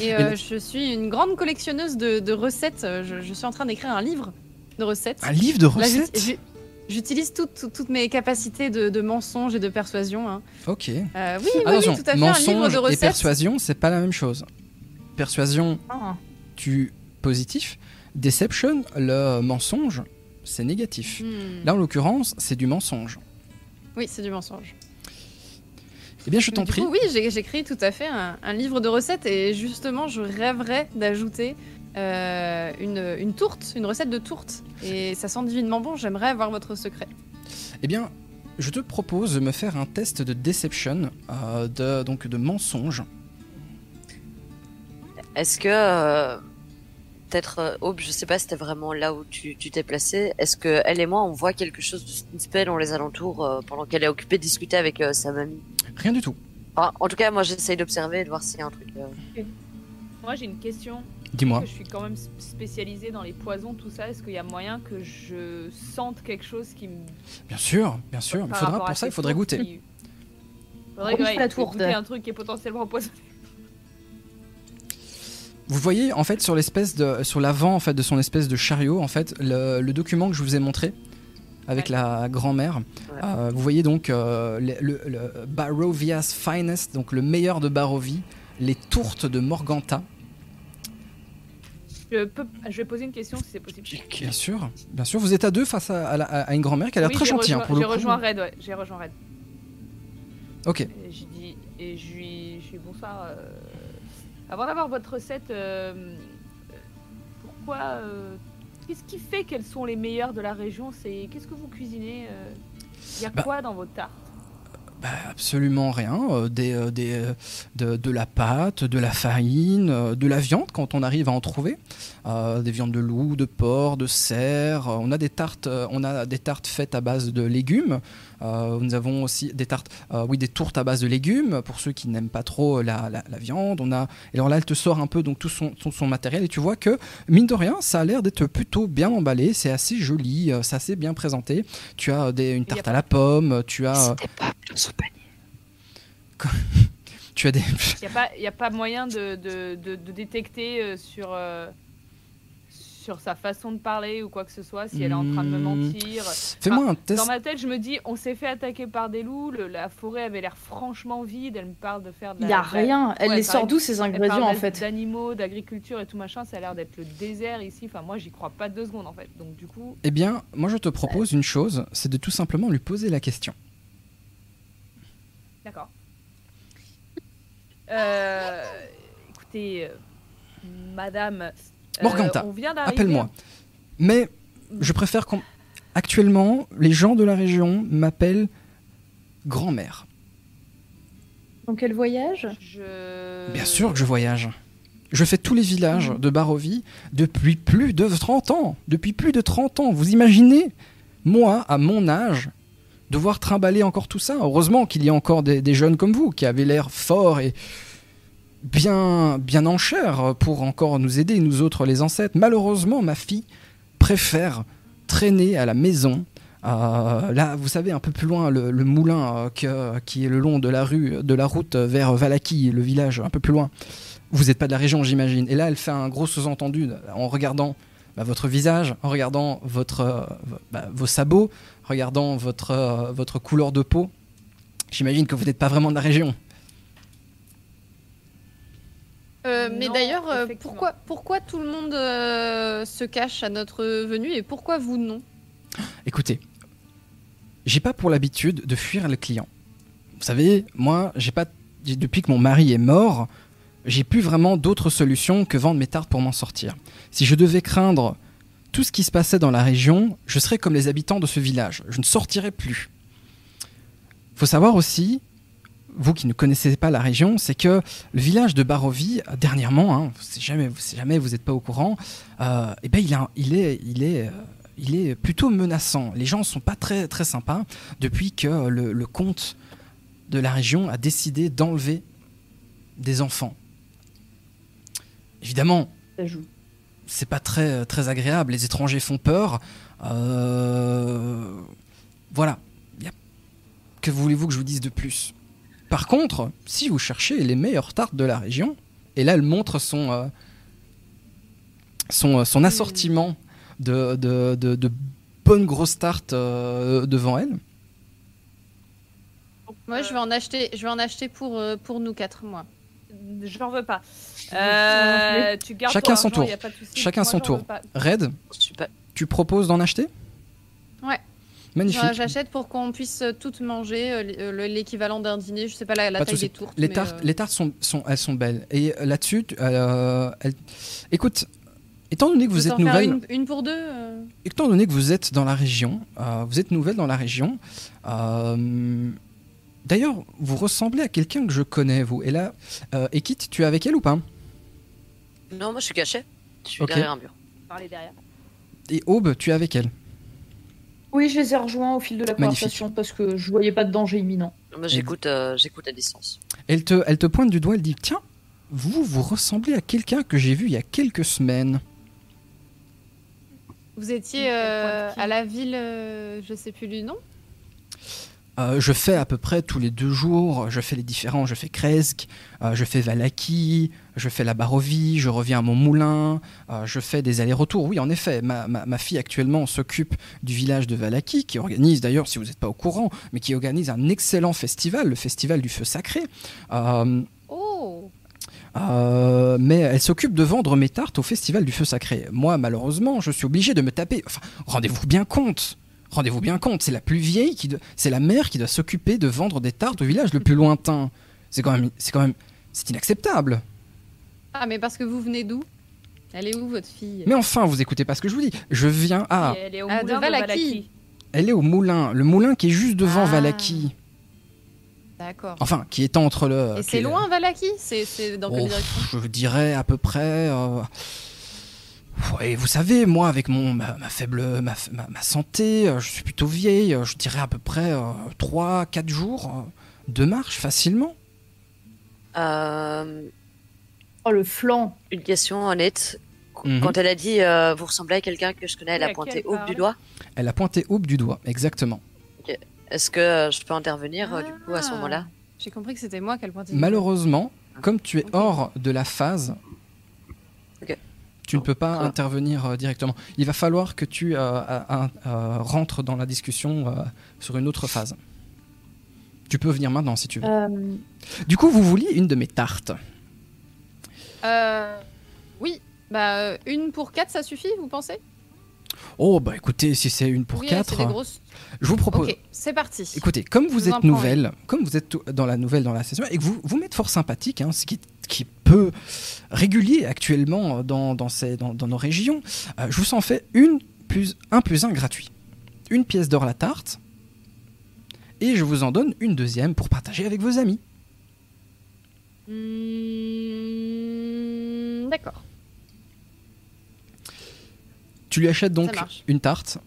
Et euh, je suis une grande collectionneuse de, de recettes. Je, je suis en train d'écrire un livre de recettes. Un livre de recettes? j'ut- J'utilise toutes, mes capacités de, de mensonge et de persuasion. hein. Ok. Euh, oui, oui, Attention, oui, tout à fait, un livre mensonge de et recettes. persuasion, c'est pas la même chose. Persuasion, Ah. tu positif. Deception, le mensonge, c'est négatif. Hmm. Là, en l'occurrence, c'est du mensonge. Oui, c'est du mensonge. Eh bien, je t'en prie. coup, oui, j'ai- j'écris tout à fait un, un livre de recettes et justement, je rêverais d'ajouter euh, une, une tourte, une recette de tourte. Et ça sent divinement bon, j'aimerais avoir votre secret. Eh bien, je te propose de me faire un test de deception, euh, de, donc de mensonge. Est-ce que. euh, Peut-être, euh, Aube, je sais pas si c'était vraiment là où tu tu t'es placé. Est-ce que elle et moi, on voit quelque chose de suspect dans les alentours euh, pendant qu'elle est occupée de discuter avec euh, sa mamie? Rien du tout. Enfin, En tout cas, moi, j'essaye d'observer et de voir s'il y a un truc. euh, Moi, j'ai une question. Dis-moi. Que je suis quand même spécialisée dans les poisons, tout ça? Est-ce qu'il y a moyen que je sente quelque chose qui me. Bien sûr, bien sûr. Il faudra, pour ça, il faudrait goûter. qui- Faudrait que, ouais, la tourte. goûter un truc qui est potentiellement poisonné. Vous voyez, en fait, sur l'espèce de, sur l'avant, en fait, de son espèce de chariot, en fait, le, le document que je vous ai montré avec Ouais. la grand-mère. euh, vous voyez donc euh, le, le- le Barovia's Finest, donc le meilleur de Barovie, les tourtes de Morganta. Je, peux... je vais poser une question si c'est possible. Bien sûr, bien sûr. Vous êtes à deux face à, à la- à une grand-mère qui a l'air Oui, très gentille hein, pour le J'ai rejoint Red, ouais. J'ai rejoint Red. Ok. Et j'ai dit, et je lui, je lui bonsoir. euh, avant d'avoir votre recette, euh, euh, pourquoi, euh, qu'est-ce qui fait qu'elles sont les meilleures de la région? C'est qu'est-ce que vous cuisinez Il y a Bah, quoi dans vos tartes Bah, absolument rien. des, des, de, de la pâte, de la farine, de la viande quand on arrive à en trouver. Des viandes de loup, de porc, de cerf. On a des tartes, on a des tartes faites à base de légumes. Euh, nous avons aussi des tartes, euh, oui, des tourtes à base de légumes pour ceux qui n'aiment pas trop la, la- la viande. On a, et alors là, elle te sort un peu donc tout son, tout son matériel et tu vois que mine de rien, ça a l'air d'être plutôt bien emballé. C'est assez joli, euh, c'est assez bien présenté. Tu as des, une tarte à la pomme, tu as, euh, pas son tu as des, Il n'y a, pas- y a pas moyen de, de, de- de détecter euh, sur, euh, sur sa façon de parler ou quoi que ce soit, si elle est en train de me Hmm. mentir. Fais-moi un test. Dans ma tête, je me dis, on s'est fait attaquer par des loups, le- la forêt avait l'air franchement vide, elle me parle de faire de Il la... y a de la- rien. Elle les sort d'où ces ingrédients en fait D'animaux, d'agriculture et tout machin, ça a l'air d'être le désert ici. Enfin, moi, j'y crois pas deux secondes en fait. Donc, du coup, Eh bien, moi je te propose une chose, c'est de tout simplement lui poser la question. d'accord. Euh, écoutez, euh, madame. Euh, Morganta. Appelle-moi. Mais je préfère qu'on. Actuellement, les gens de la région m'appellent grand-mère. Donc quel voyage? Je... Bien sûr que je voyage. Je fais tous les villages de Barovie depuis plus de 30 ans. Depuis plus de 30 ans. Vous imaginez, moi, à mon âge, devoir trimballer encore tout ça Heureusement qu'il y a encore des, des jeunes comme vous qui avaient l'air forts et bien, bien en chair pour encore nous aider, nous autres les ancêtres. Malheureusement, ma fille préfère traîner à la maison. Euh, là, vous savez, un peu plus loin, le, moulin euh, qui est le long de la rue, de la route vers Valaki, le village, un peu plus loin. Vous n'êtes pas de la région, j'imagine. Et là, elle fait un gros sous-entendu en regardant bah, votre visage, en regardant votre, euh, bah, vos sabots, regardant votre, euh, votre couleur de peau. J'imagine que vous n'êtes pas vraiment de la région. Euh, mais d'ailleurs, euh, pourquoi, pourquoi tout le monde euh, se cache à notre venue et pourquoi vous non? Écoutez, j'ai pas pour l'habitude de fuir le client. Vous savez, moi, j'ai pas depuis que mon mari est mort, j'ai plus vraiment d'autres solutions que vendre mes tartes pour m'en sortir. Si je devais craindre tout ce qui se passait dans la région, je serais comme les habitants de ce village. Je ne sortirais plus. Faut savoir aussi, vous qui ne connaissez pas la région, c'est que le village de Barovie, dernièrement, hein, si jamais, si jamais vous n'êtes pas au courant, euh, eh ben il, a- il est, il est, euh, il est plutôt menaçant. Les gens sont pas très très sympas depuis que le, le comte de la région a décidé d'enlever des enfants. Évidemment, c'est pas très très agréable. Les étrangers font peur. Euh, Voilà. Que voulez-vous que je vous dise de plus? Par contre, si vous cherchez les meilleures tartes de la région, et là elle montre son euh, son, son assortiment de, de, de- de bonnes grosses tartes euh, devant elle. Moi, je vais en acheter, je vais en acheter pour, euh, pour nous quatre, moi. J'en veux pas. Euh, tu gardes Chacun son argent, tour. Chacun Moi, son tour. Red, tu proposes d'en acheter? Ouais. Magnifique. J'achète pour qu'on puisse toutes manger euh, euh, l'équivalent d'un dîner. Je sais pas la, la Pas taille des tourtes. Les tartes, euh, les tartes sont, sont, elles sont belles. Et là-dessus, euh, elles- écoute, étant donné que vous êtes nouvelle, Une, une pour deux. euh. étant donné que vous êtes dans la région, euh, vous êtes nouvelle dans la région. euh, D'ailleurs, vous ressemblez à quelqu'un que je connais, vous. Et là, euh, Ekit, tu es avec elle ou pas? Non, moi je suis caché. Je suis derrière un mur. Parler derrière. Et Aube, tu es avec elle? Oui, je les ai rejoints au fil de la Magnifique. conversation parce que je voyais pas de danger imminent. Moi j'écoute, euh, j'écoute à distance. Elle te, elle te pointe du doigt, elle dit Tiens, vous, vous ressemblez à quelqu'un que j'ai vu il y a quelques semaines. Vous étiez euh, à la ville, euh, je sais plus du nom. Euh, je fais à peu près tous les deux jours, je fais les différents, je fais Kresk, euh, je fais Valaki, je fais la Barovie, je reviens à mon moulin, euh, je fais des allers-retours. Oui, en effet, ma, ma- ma fille actuellement s'occupe du village de Valaki, qui organise d'ailleurs, si vous n'êtes pas au courant, mais qui organise un excellent festival, le festival du feu sacré. Oh euh, mais elle s'occupe de vendre mes tartes au festival du feu sacré. Moi, malheureusement, je suis obligé de me taper. Enfin, rendez-vous bien compte. Rendez-vous bien compte, c'est la plus vieille qui, doit- c'est la mère qui doit s'occuper de vendre des tartes au village le plus lointain. C'est quand même, c'est quand même, c'est inacceptable. Ah, mais parce que vous venez d'où? Elle est où votre fille? Mais enfin, vous écoutez pas ce que je vous dis. Je viens. Ah, Et elle est au Ah, de moulin de Valaki. Elle est au moulin, le moulin qui est juste devant Ah. Valaki. D'accord. Enfin, qui est entre le. Et c'est est- loin, Valaki? C'est c'est dans quelle Oh, direction? Je dirais à peu près. euh, ouais, vous savez, moi, avec mon ma, ma faible ma, ma- ma santé, euh, je suis plutôt vieille. euh, Je dirais à peu près 3-4 jours euh, de marche facilement. Euh, Oh, le flanc. une question honnête. Mhm. Quand elle a dit euh, vous ressemblez à quelqu'un que je connais, elle a pointé haut parle du doigt. Elle a pointé Aube du doigt, exactement. Est-ce que euh, je peux intervenir du coup à ce Ah. moment-là? J'ai compris que c'était moi qu'elle pointait. Malheureusement, comme tu es hors de la phase. Tu ne peux pas va. intervenir euh, directement. Il va falloir que tu euh, euh, rentres dans la discussion sur une autre phase. Tu peux venir maintenant si tu veux. Euh, Du coup, vous vouliez une de mes tartes. Euh, oui. Bah, une pour quatre, ça suffit, vous pensez? Oh, bah écoutez, si c'est une pour Oui, quatre, grosses. je vous propose. Ok, c'est parti. Écoutez, comme vous êtes nouvelle, comme vous êtes dans la nouvelle dans la session, et que vous, vous m'êtes fort sympathique, hein, ce qui, peu régulier actuellement dans, dans, ces, dans, dans nos régions, euh, je vous en fais une plus un plus un gratuit. Une pièce d'or la tarte, et je vous en donne une deuxième pour partager avec vos amis. Hmm, D'accord. Tu lui achètes donc une tarte.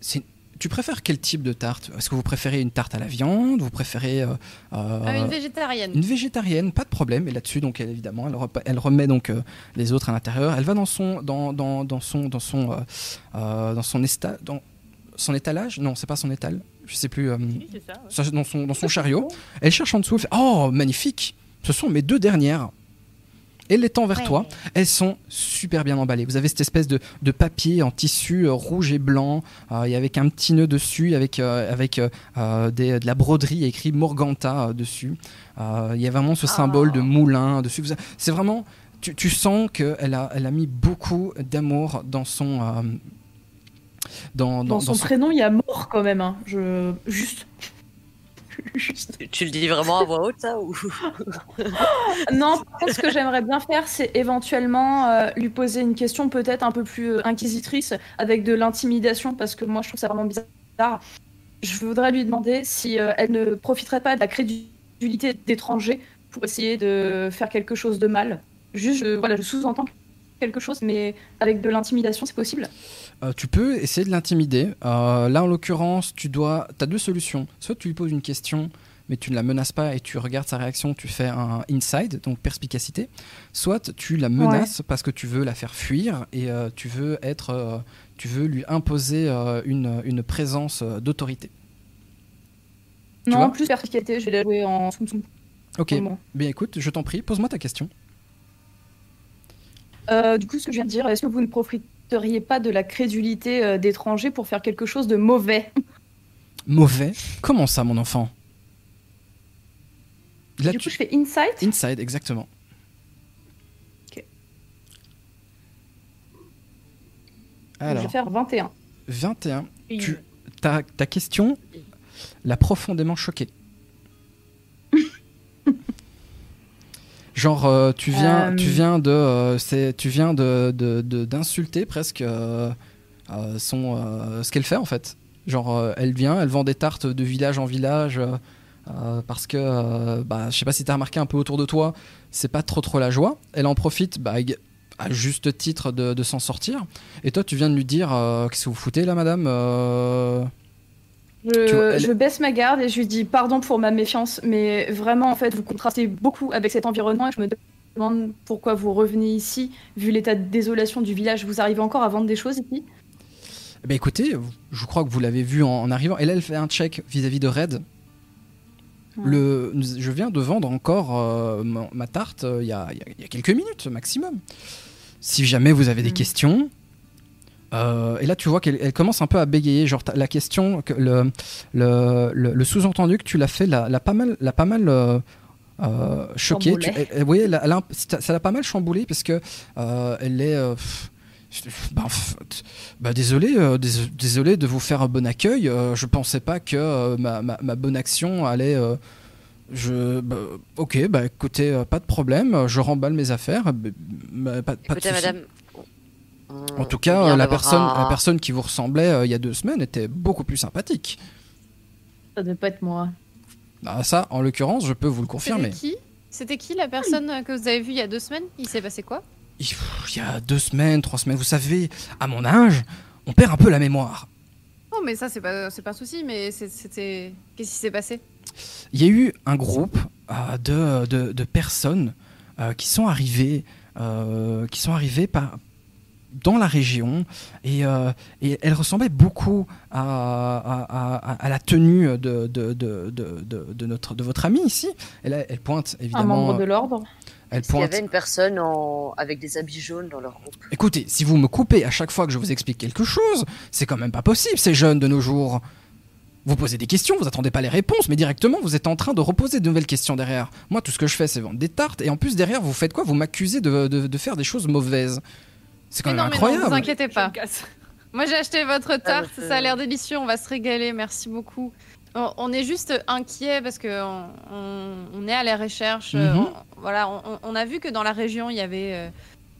C'est- Tu préfères quel type de tarte? Est-ce que vous préférez une tarte à la viande? Vous préférez euh, euh, Ah, une végétarienne. Une végétarienne, pas de problème. Et là-dessus, donc, elle, évidemment, elle, remet donc euh, les autres à l'intérieur. Elle va dans son, dans, dans, dans son, dans son, euh, euh, dans son ésta, dans son étalage? Non, c'est pas son étal. Je sais plus. Oui, ça. ouais. dans son, dans son chariot. Elle cherche en dessous. Elle fait Oh, magnifique. Ce sont mes deux dernières. Et les tend vers toi. Elles sont super bien emballées. Vous avez cette espèce de, de papier en tissu euh, rouge et blanc, euh, et avec un petit nœud dessus, avec, euh, avec des- de la broderie écrit Morganta euh, dessus. Euh, Il y a vraiment ce symbole de moulin dessus. C'est vraiment. Tu, tu sens qu'elle a, elle a mis beaucoup d'amour dans son. euh, dans, dans, son prénom, il y a mort quand même. hein. Je... Juste. Tu, le dis vraiment à voix haute, ça ou... Non, ce que j'aimerais bien faire, c'est éventuellement euh, lui poser une question peut-être un peu plus euh, inquisitrice, avec de l'intimidation, parce que moi, je trouve ça vraiment bizarre. Je voudrais lui demander si euh, elle ne profiterait pas de la crédulité d'étrangers pour essayer de faire quelque chose de mal. Juste, voilà, je sous-entends quelque chose, mais avec de l'intimidation, c'est possible? Euh, tu peux essayer de l'intimider. Euh, là, en l'occurrence, tu dois. as deux solutions. Soit tu lui poses une question, mais tu ne la menaces pas et tu regardes sa réaction, tu fais un inside, donc perspicacité. Soit tu la menaces parce que tu veux la faire fuir et euh, tu veux être. tu veux lui imposer une, une présence d'autorité. Non, vois plus perspicacité, je vais la jouer en. Ok, bien écoute, je t'en prie, pose-moi ta question. Du coup, ce que je viens de dire, est-ce que vous ne profiteriez pas de la crédulité euh, d'étrangers pour faire quelque chose de mauvais Mauvais Comment ça, mon enfant? Là, Du tu- coup, je fais insight. Inside, exactement. Ok. Je Alors, vais faire 21. 21. Une. Tu- Ta, ta question l'a profondément choqué. Genre, euh, tu viens, Euh. tu viens de, euh, c'est, tu viens de, d'insulter presque son, ce qu'elle fait en fait. Genre, elle vient, elle vend des tartes de village en village euh, parce que, euh, bah, je sais pas si t'as remarqué un peu autour de toi, c'est pas trop trop la joie. Elle en profite, bah, à juste titre de, de s'en sortir. Et toi, tu viens de lui dire, euh, qu'est-ce que vous foutez là, madame Je, Tu vois, elle- je baisse ma garde et je lui dis pardon pour ma méfiance, mais vraiment, en fait, vous contrastez beaucoup avec cet environnement et je me demande pourquoi vous revenez ici, vu l'état de désolation du village. Vous arrivez encore à vendre des choses ici? Ben écoutez, je crois que vous l'avez vu en, en arrivant. Et là, elle fait un check vis-à-vis de Red. Ouais. Le, je viens de vendre encore euh, ma, ma tarte euh, il y, y a quelques minutes maximum. Si jamais vous avez des Mm. questions. Euh, et là, tu vois qu'elle elle commence un peu à bégayer. Genre, la question, que le, le, le- le sous-entendu que tu l'as fait, l'a l'a pas mal, l'a pas mal euh, euh, choqué. Tu, elle- elle- oui, elle a- elle a un- ça l'a pas mal chamboulé parce que euh, elle est. pff, bah, désolé, euh, dés- désolé de vous faire un bon accueil. euh, je pensais pas que euh, ma, ma- ma bonne action allait. euh, je, bah, ok, bah écoutez, pas de problème. Je remballe mes affaires. pas, pas de madame. On- En tout cas, la personne, la personne qui vous ressemblait euh, il y a deux semaines était beaucoup plus sympathique. Ça ne peut pas être moi. Ah, ça, en l'occurrence, je peux vous le C'était confirmer. qui C'était qui la personne euh, que vous avez vue il y a deux semaines Il s'est passé quoi Il il y a deux semaines, trois semaines, vous savez, à mon âge, on perd un peu la mémoire. Oh, mais ça, c'est pas, c'est pas un souci, mais c'était. Qu'est-ce qui s'est passé Il y a eu un groupe euh, de, de- de personnes euh, qui sont arrivées, euh, qui sont arrivées par, dans la région et, euh, et elles ressemblaient beaucoup à, à- à- à la tenue de, de, de, de, de- de notre, de votre ami ici. Elle, elle pointe Un évidemment. membre de l'ordre. Elle qu'il y avait une personne en... avec des habits jaunes dans leur groupe Écoutez, si vous me coupez à chaque fois que je vous explique quelque chose, c'est quand même pas possible, ces jeunes de nos jours. Vous posez des questions, vous attendez pas les réponses, mais directement vous êtes en train de reposer de nouvelles questions derrière. Moi, tout ce que je fais, c'est vendre des tartes, et en plus derrière, vous faites quoi? Vous m'accusez de, de- de faire des choses mauvaises. C'est quand Mais même non, mais non, incroyable. vous inquiétez pas. Moi, j'ai acheté votre tarte, mais ça a l'air délicieux, on va se régaler, merci beaucoup. On, est juste inquiet parce que on, on- on est à la recherche. euh, Mhm. on- voilà, on, a vu que dans la région, il y avait, euh,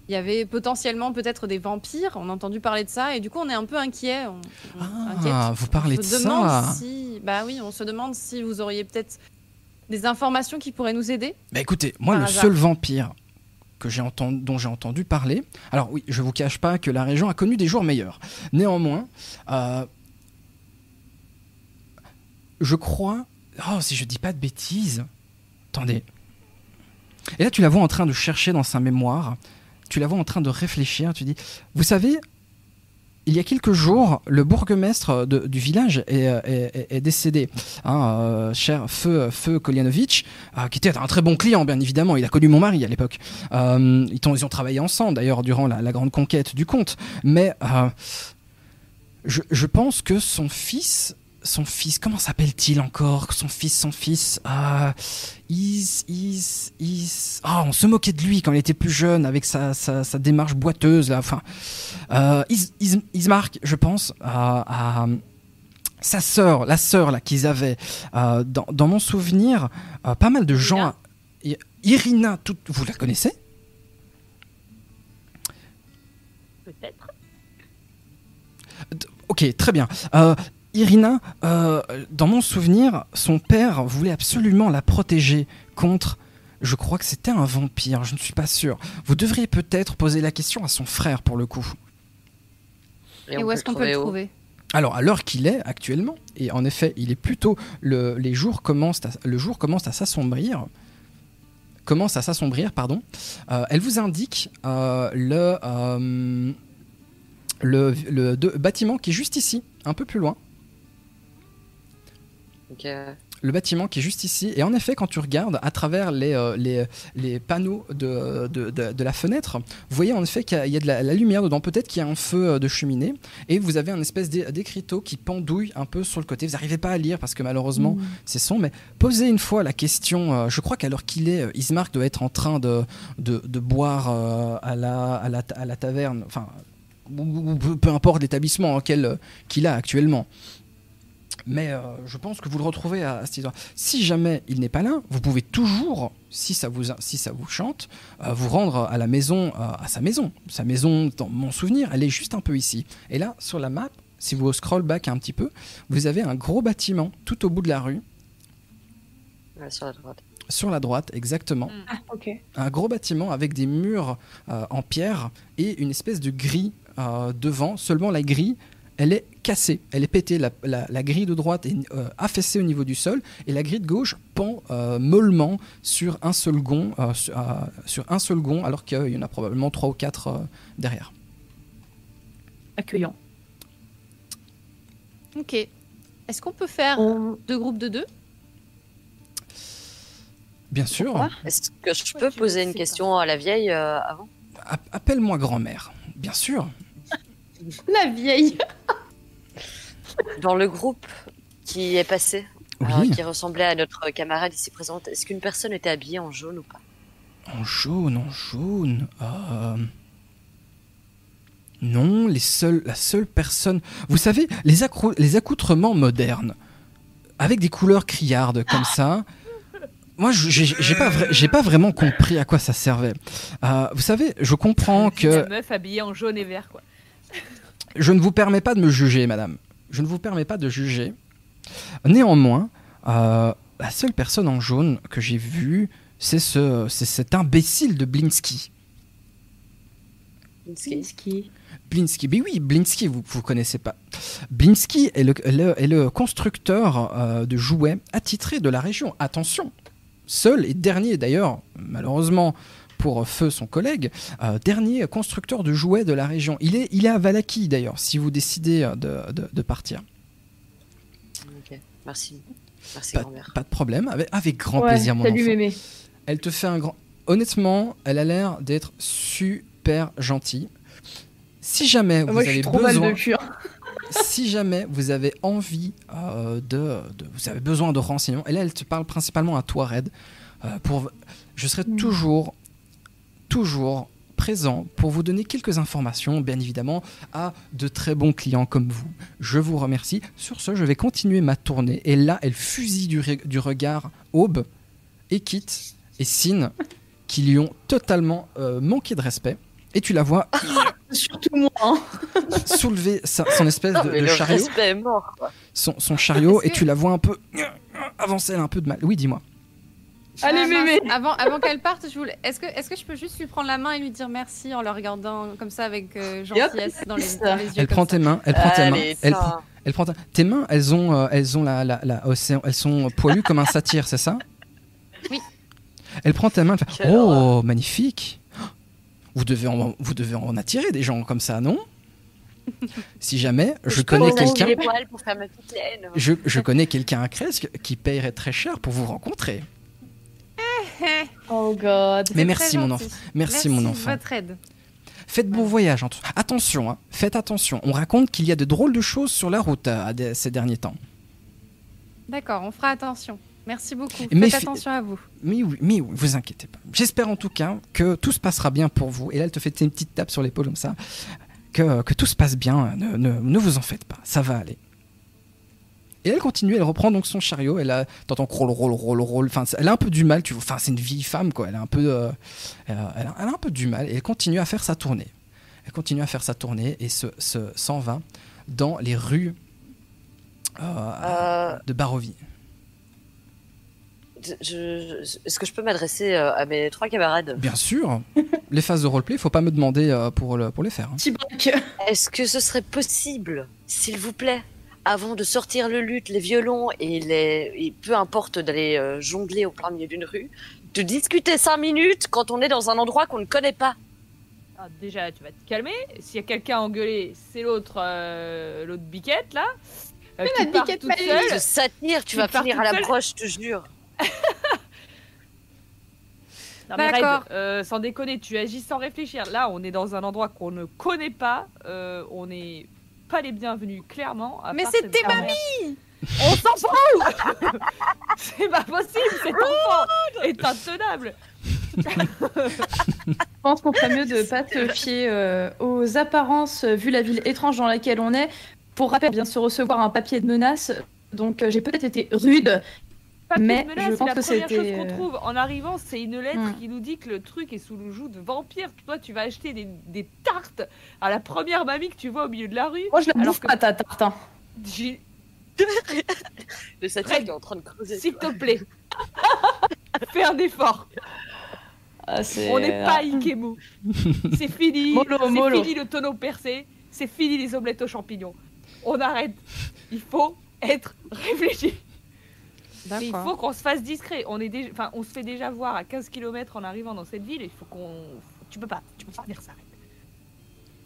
il y avait potentiellement peut-être des vampires. On a entendu parler de ça et du coup, on est un peu inquiet. On, on Ah, inquiète. vous parlez on de se demande ça. si, bah oui, on se demande si vous auriez peut-être des informations qui pourraient nous aider. Bah écoutez, moi, le hasard. seul vampire que j'ai entendu, dont j'ai entendu parler. Alors oui, je vous cache pas que la région a connu des jours meilleurs. Néanmoins, euh, je crois. Oh, si je dis pas de bêtises. Attendez. Et là, tu la vois en train de chercher dans sa mémoire. Tu la vois en train de réfléchir. Tu dis, vous savez, il y a quelques jours, le bourgmestre du village est, décédé. Hein, euh, cher Feu, Feu euh, qui était un très bon client, bien évidemment. Il a connu mon mari à l'époque. Euh, ils, ont, ils ont travaillé ensemble, d'ailleurs, durant la, grande conquête du comte. Mais je pense que son fils, son fils, comment s'appelle-t-il encore? Son fils, son fils, euh, Is, Is, Is. Ah, on se moquait de lui quand il était plus jeune, avec sa, sa, sa démarche boiteuse, là. Enfin, euh, Is, Is- Ismark, je pense, à, à sa sœur, la sœur là qu'ils avaient. Euh, dans, dans mon souvenir, euh, pas mal de gens. Irina, tout, vous la connaissez? Peut-être. Ok, très bien. Euh, Irina, euh, dans mon souvenir, son père voulait absolument la protéger contre. Je crois que c'était un vampire, je ne suis pas sûr. Vous devriez peut-être poser la question à son frère pour le coup. Et, où est-ce qu'on peut le trouver? Alors, à l'heure qu'il est actuellement, et en effet, il est plutôt le, les jours commencent à, le jour commence à s'assombrir. Commence à s'assombrir, pardon. Euh, elle vous indique euh, le, euh, le, le de- bâtiment qui est juste ici, un peu plus loin. Donc, euh, Le bâtiment qui est juste ici. Et en effet, quand tu regardes à travers les, euh, les, les panneaux de, de, de- de la fenêtre, vous voyez en effet qu'il y a, il y a de la, la lumière dedans. Peut-être qu'il y a un feu euh, de cheminée. Et vous avez un espèce d'é- d'écriteau qui pendouille un peu sur le côté. Vous n'arrivez pas à lire parce que malheureusement, c'est son. Mais posez une fois la question. euh, je crois qu'à l'heure qu'il est, Ismark doit être en train de, boire à, la, à, la, à la taverne. Enfin, ou- peu, importe l'établissement euh, qu'il a actuellement. Mais euh, je pense que vous le retrouvez à, à cette histoire. Si jamais il n'est pas là, vous pouvez toujours, si ça vous, si ça vous chante, euh, vous rendre à la maison, euh, à sa maison. Sa maison, dans mon souvenir, elle est juste un peu ici. Et là, sur la map, si vous scroll back un petit peu, vous avez un gros bâtiment tout au bout de la rue, ouais, sur la droite. sur la droite, exactement. Ah, ok. Un gros bâtiment avec des murs euh, en pierre et une espèce de grille euh, devant. Seulement la grille, elle est cassée, elle est pétée. La, la- la grille de droite est euh, affaissée au niveau du sol et la grille de gauche pend euh, mollement sur un seul gond, euh, sur, euh, sur un seul gond, alors qu'il y en a probablement trois ou quatre euh, derrière. Accueillant. Ok. Est-ce qu'on peut faire On- deux groupes de deux? Bien sûr. Est-ce que je peux poser une question à la vieille euh, avant? App- Appelle-moi grand-mère. Bien sûr. La vieille Dans le groupe qui est passé, euh, qui ressemblait à notre camarade ici présente, est-ce qu'une personne était habillée en jaune ou pas? En jaune, en jaune. euh, Non, les seuls, la seule personne. Vous savez, les, accro- les accoutrements modernes, avec des couleurs criardes comme ça. Moi, je- j'ai pas, vra- pas vraiment compris à quoi ça servait. Euh, vous savez, je comprends que meuf habillée en jaune et vert, quoi. Je ne vous permets pas de me juger, madame. Je ne vous permets pas de juger. Néanmoins, euh, la seule personne en jaune que j'ai vue, c'est ce, c'est cet imbécile de Blinsky. Blinsky. Blinsky, mais oui, Blinsky, vous vous connaissez pas. Blinsky est le, le- est le constructeur euh, de jouets attitré de la région. Attention, seul et dernier d'ailleurs, malheureusement pour Feu, son collègue, euh, dernier constructeur de jouets de la région. Il est, il est à Valaki d'ailleurs, si vous décidez euh, de, de- de partir. Ok, merci. Merci, Pas, grand-mère. pas de problème, avec, avec grand Ouais, plaisir, mon Salut enfant. mémé. Elle te fait un grand. Honnêtement, elle a l'air d'être super gentille. Si jamais vous Moi, je avez suis trop mal besoin, de cul. si jamais vous avez envie euh, de, de- vous avez besoin de renseignements, et là elle te parle principalement à toi, Red. euh, pour, je serai Mm. toujours, toujours présent pour vous donner quelques informations, bien évidemment, à de très bons clients comme vous. Je vous remercie. Sur ce, je vais continuer ma tournée. Et là, elle fusille du, re- du regard Aube, et Kit et Sin, qui lui ont totalement euh, manqué de respect. Et tu la vois Surtout moi. hein. soulever sa- son espèce Non, de, chariot, est mort, son, son chariot, et tu la vois un peu avancer, elle a un peu de mal. Oui, dis-moi. Allez, Ah, mince. mémé. Avant, avant qu'elle parte, je voulais. Est-ce que, est-ce que je peux juste lui prendre la main et lui dire merci en le regardant comme ça avec euh, gentillesse dans les, dans les yeux Elle prend ça? tes mains, elle prend tes mains, elle, ça. prend- elle prend ta- tes mains, elles ont, euh, elles ont la, la, la- océan- elles sont poilues comme un satyre, c'est ça? Oui. Elle prend tes mains, elle fait Oh, magnifique Vous devez, en, vous devez en attirer des gens comme ça, non? Si jamais je, connais quelqu'un, je connais quelqu'un à Cresque qui paierait très cher pour vous rencontrer. Oh god. Mais merci, mon enfant. Merci, mon enfant. votre aide. Faites bon voyage. Attention, hein, faites attention. On raconte qu'il y a de drôles de choses sur la route euh, ces derniers temps. D'accord, on fera attention. Merci beaucoup. Mais Faites fi- attention à vous. Mais oui, mais oui, vous inquiétez pas. J'espère en tout cas que tout se passera bien pour vous. Et là, elle te fait une petite tape sur l'épaule comme ça. Que, que tout se passe bien. Ne, ne- ne vous en faites pas. Ça va aller. Et elle continue, elle reprend donc son chariot. Elle a, t'entends roll, roll, roll, roll. Enfin, elle a un peu du mal. Tu vois. Enfin, c'est une vieille femme, quoi. Elle a un peu, euh, elle, a, elle un peu du mal. Et elle continue à faire sa tournée. Elle continue à faire sa tournée et se, se- s'en va dans les rues euh, Euh, de Barovie. je- je- Est-ce que je peux m'adresser euh, à mes trois camarades? Bien sûr. les phases de roleplay, faut pas me demander euh, pour, le, pour les faire. hein. Est-ce que ce serait possible, s'il vous plaît, avant de sortir le luth, les violons et les et peu importe d'aller euh, jongler au plein milieu d'une rue, de discuter cinq minutes quand on est dans un endroit qu'on ne connaît pas Ah, déjà, tu vas te calmer. S'il y a quelqu'un à engueuler, c'est l'autre euh, l'autre biquette, là. Euh, la qui part biquette toute seule. Je satire, tu Tu vas finir à la seule broche, je te jure. Non, mais D'accord. Red, euh, sans déconner, tu agis sans réfléchir. Là, on est dans un endroit qu'on ne connaît pas. euh, on n'est pas les bienvenus, clairement. à Mais c'était cette grand-mère. On s'en fout C'est pas possible, cet enfant est intenable Je pense qu'on ferait mieux de pas se fier euh, aux apparences euh, vu la ville étrange dans laquelle on est. Pour rappel, on vient de se recevoir un papier de menace, donc euh, j'ai peut-être été rude. Pas Mais menace, je pense la que première chose c'était, qu'on euh, trouve en arrivant, c'est une lettre qui nous dit que le truc est sous le joug de vampire. Toi, tu vas acheter des, des tartes à la première mamie que tu vois au milieu de la rue. Moi, je la bouffe que- pas ta tarte. hein. J'ai- Le satire est en train de creuser. S'il te plaît, fais un effort. Ah, c'est- On n'est pas à Ikemu. C'est fini. C'est fini le tonneau percé. C'est fini les omelettes aux champignons. On arrête. Il faut être réfléchi. Et Il faut qu'on se fasse discret. On est déjà, enfin, on se fait déjà voir à 15 km en arrivant dans cette ville. Il faut qu'on. Tu peux pas. Tu peux pas dire ça.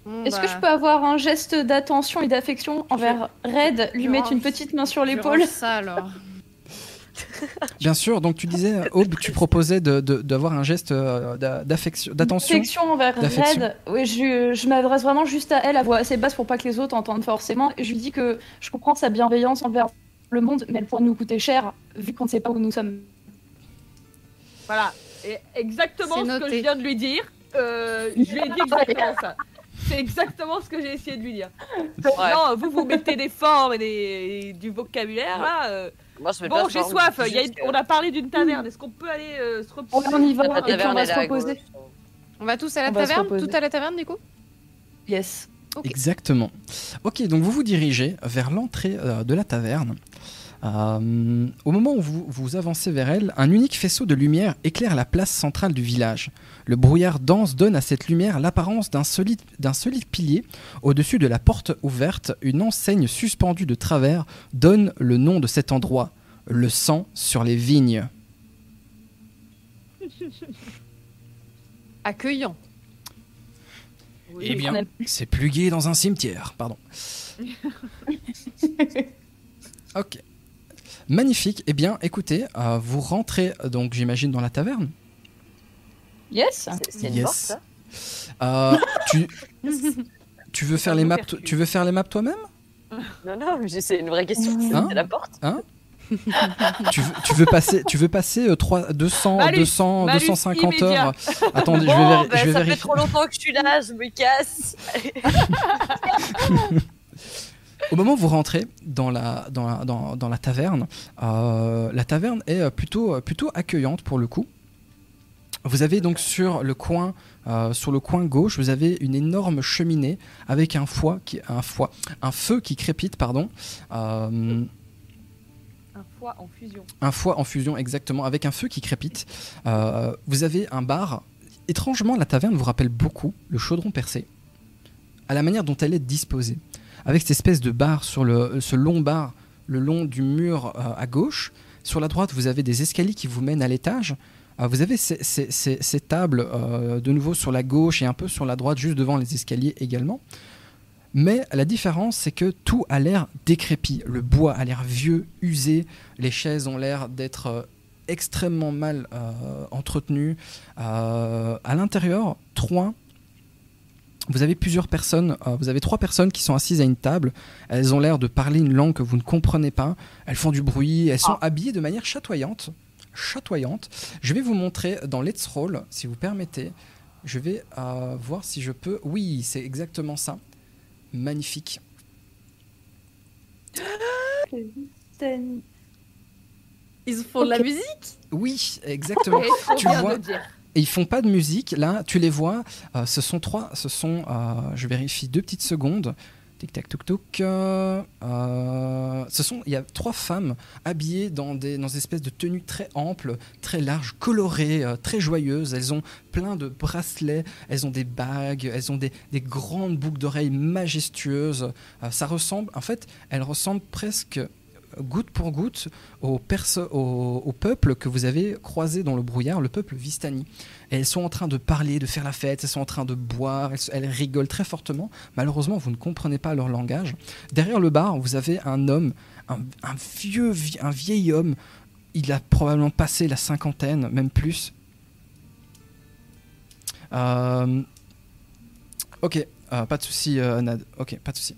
Bon, Est-ce que bah, je peux avoir un geste d'attention et d'affection envers Red, lui je mettre une petite main sur l'épaule ça alors. Bien sûr, donc tu disais, Aube, tu proposais de- de- d'avoir un geste euh, d'a- d'affection, d'attention. Affection envers D'affection. Red. Oui, je, je m'adresse vraiment juste à elle à voix assez basse pour pas que les autres entendent forcément. Et je lui dis que je comprends sa bienveillance envers le monde, mais elle pourrait nous coûter cher vu qu'on ne sait pas où nous sommes. Voilà. Et exactement ce que je viens de lui dire. Euh, je lui ai dit exactement ça. C'est exactement ce que j'ai essayé de lui dire. Non, vous vous mettez des formes et, des, et du vocabulaire là. euh. Moi, je mets pas Bon, j'ai soif. y a On a parlé d'une taverne. Est-ce qu'on peut aller euh, se reposer? On y va que la et puis on va se reposer. On tous à la On taverne? Tout à la taverne du coup? Yes. Exactement. Ok, donc vous vous dirigez vers l'entrée euh, de la taverne. Euh, au moment où vous, vous avancez vers elle, un unique faisceau de lumière éclaire la place centrale du village. Le brouillard dense donne à cette lumière l'apparence d'un solide, d'un solide pilier. Au-dessus de la porte ouverte, une enseigne suspendue de travers donne le nom de cet endroit, le sang sur les vignes. Accueillant. Eh bien, c'est plus gai dans un cimetière, pardon. ok. Magnifique. Eh bien, écoutez, euh, vous rentrez euh, donc, j'imagine, dans la taverne. Yes C'est- C'est une Yes. porte, ça Euh, tu, tu veux faire les maps, tu veux faire les maps toi-même? Non, non, mais c'est une vraie question. C'est Hein la porte tu, veux- tu veux passer, tu veux passer euh, trois- 200, Malus, 200, malus 250 immédiat. heures? Attendez, je vais, Bon, véri- je vais ça fait vérifier. trop longtemps que je suis là, je me casse. Au moment où vous rentrez dans la, dans la, dans, dans la taverne, euh, la taverne est euh, plutôt, euh, plutôt accueillante pour le coup. Vous avez donc sur le coin, euh, sur le coin gauche, vous avez une énorme cheminée avec un foie, qui, un foie, un feu qui crépite, pardon. Euh, en fusion. un foie en fusion exactement avec un feu qui crépite. Euh, vous avez un bar. Étrangement, la taverne vous rappelle beaucoup le chaudron percé, à la manière dont elle est disposée, avec cette espèce de bar sur le, ce long bar le long du mur euh, à gauche. Sur la droite, vous avez des escaliers qui vous mènent à l'étage. Euh, vous avez ces, ces- tables de nouveau sur la gauche et un peu sur la droite, juste devant les escaliers également. Mais la différence, c'est que tout a l'air décrépit. Le bois a l'air vieux, usé. Les chaises ont l'air d'être euh, extrêmement mal euh, entretenues. Euh, à l'intérieur, trois. Vous avez plusieurs personnes, vous avez trois personnes qui sont assises à une table. Elles ont l'air de parler une langue que vous ne comprenez pas. Elles font du bruit, elles sont habillées de manière chatoyante. Chatoyante. Je vais vous montrer dans Let's Roll, si vous permettez. Je vais voir si je peux. Oui, c'est exactement ça. Magnifique. Ils font de la musique? Oui, exactement. Tu vois. Et ils font pas de musique. Là, tu les vois. euh, ce sont trois. Ce sont. euh, je vérifie deux petites secondes. Tic tac toc toc. ce sont. Il y a trois femmes habillées dans des dans espèces de tenues très amples, très larges, colorées, euh, très joyeuses. Elles ont plein de bracelets. Elles ont des bagues. Elles ont des, des grandes boucles d'oreilles majestueuses. Euh, ça ressemble. En fait, elles ressemblent presque euh, goutte pour goutte au peuple que vous avez croisé dans le brouillard, le peuple Vistani. Elles sont en train de parler, de faire la fête, elles sont en train de boire, elles, rigolent très fortement. Malheureusement, vous ne comprenez pas leur langage. Derrière le bar, vous avez un homme, un, vieux, vie- un vieil homme. Il a probablement passé la cinquantaine, même plus. Euh, Ok, euh, pas de souci, euh, Nad. Ok, pas de souci.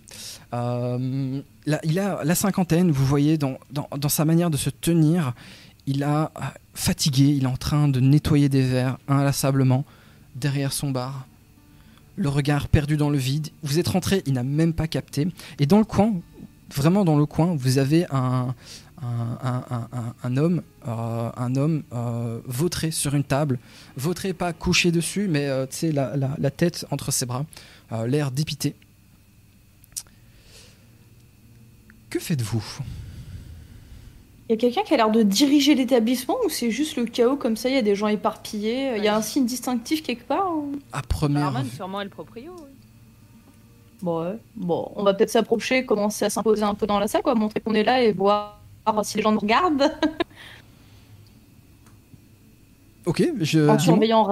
Il a la cinquantaine, vous voyez, dans, dans, dans sa manière de se tenir, il a euh, fatigué, il est en train de nettoyer des verres inlassablement derrière son bar. Le regard perdu dans le vide. Vous êtes rentré, il n'a même pas capté. Et dans le coin, vraiment dans le coin, vous avez un, un, un- homme, euh, un homme euh, vautré sur une table. Vautré, pas couché dessus, mais la, tête entre ses bras, l'air dépité. Que faites-vous? Il y a quelqu'un qui a l'air de diriger l'établissement ou c'est juste le chaos comme ça, il y a des gens éparpillés, il y a un signe distinctif quelque part ou- À première Barman, vue. sûrement, est le proprio. oui. Bon, ouais. Bon, on va peut-être s'approcher, commencer à s'imposer un peu dans la salle, quoi, montrer qu'on est là et voir si les gens nous regardent Ok, je. en surveillant.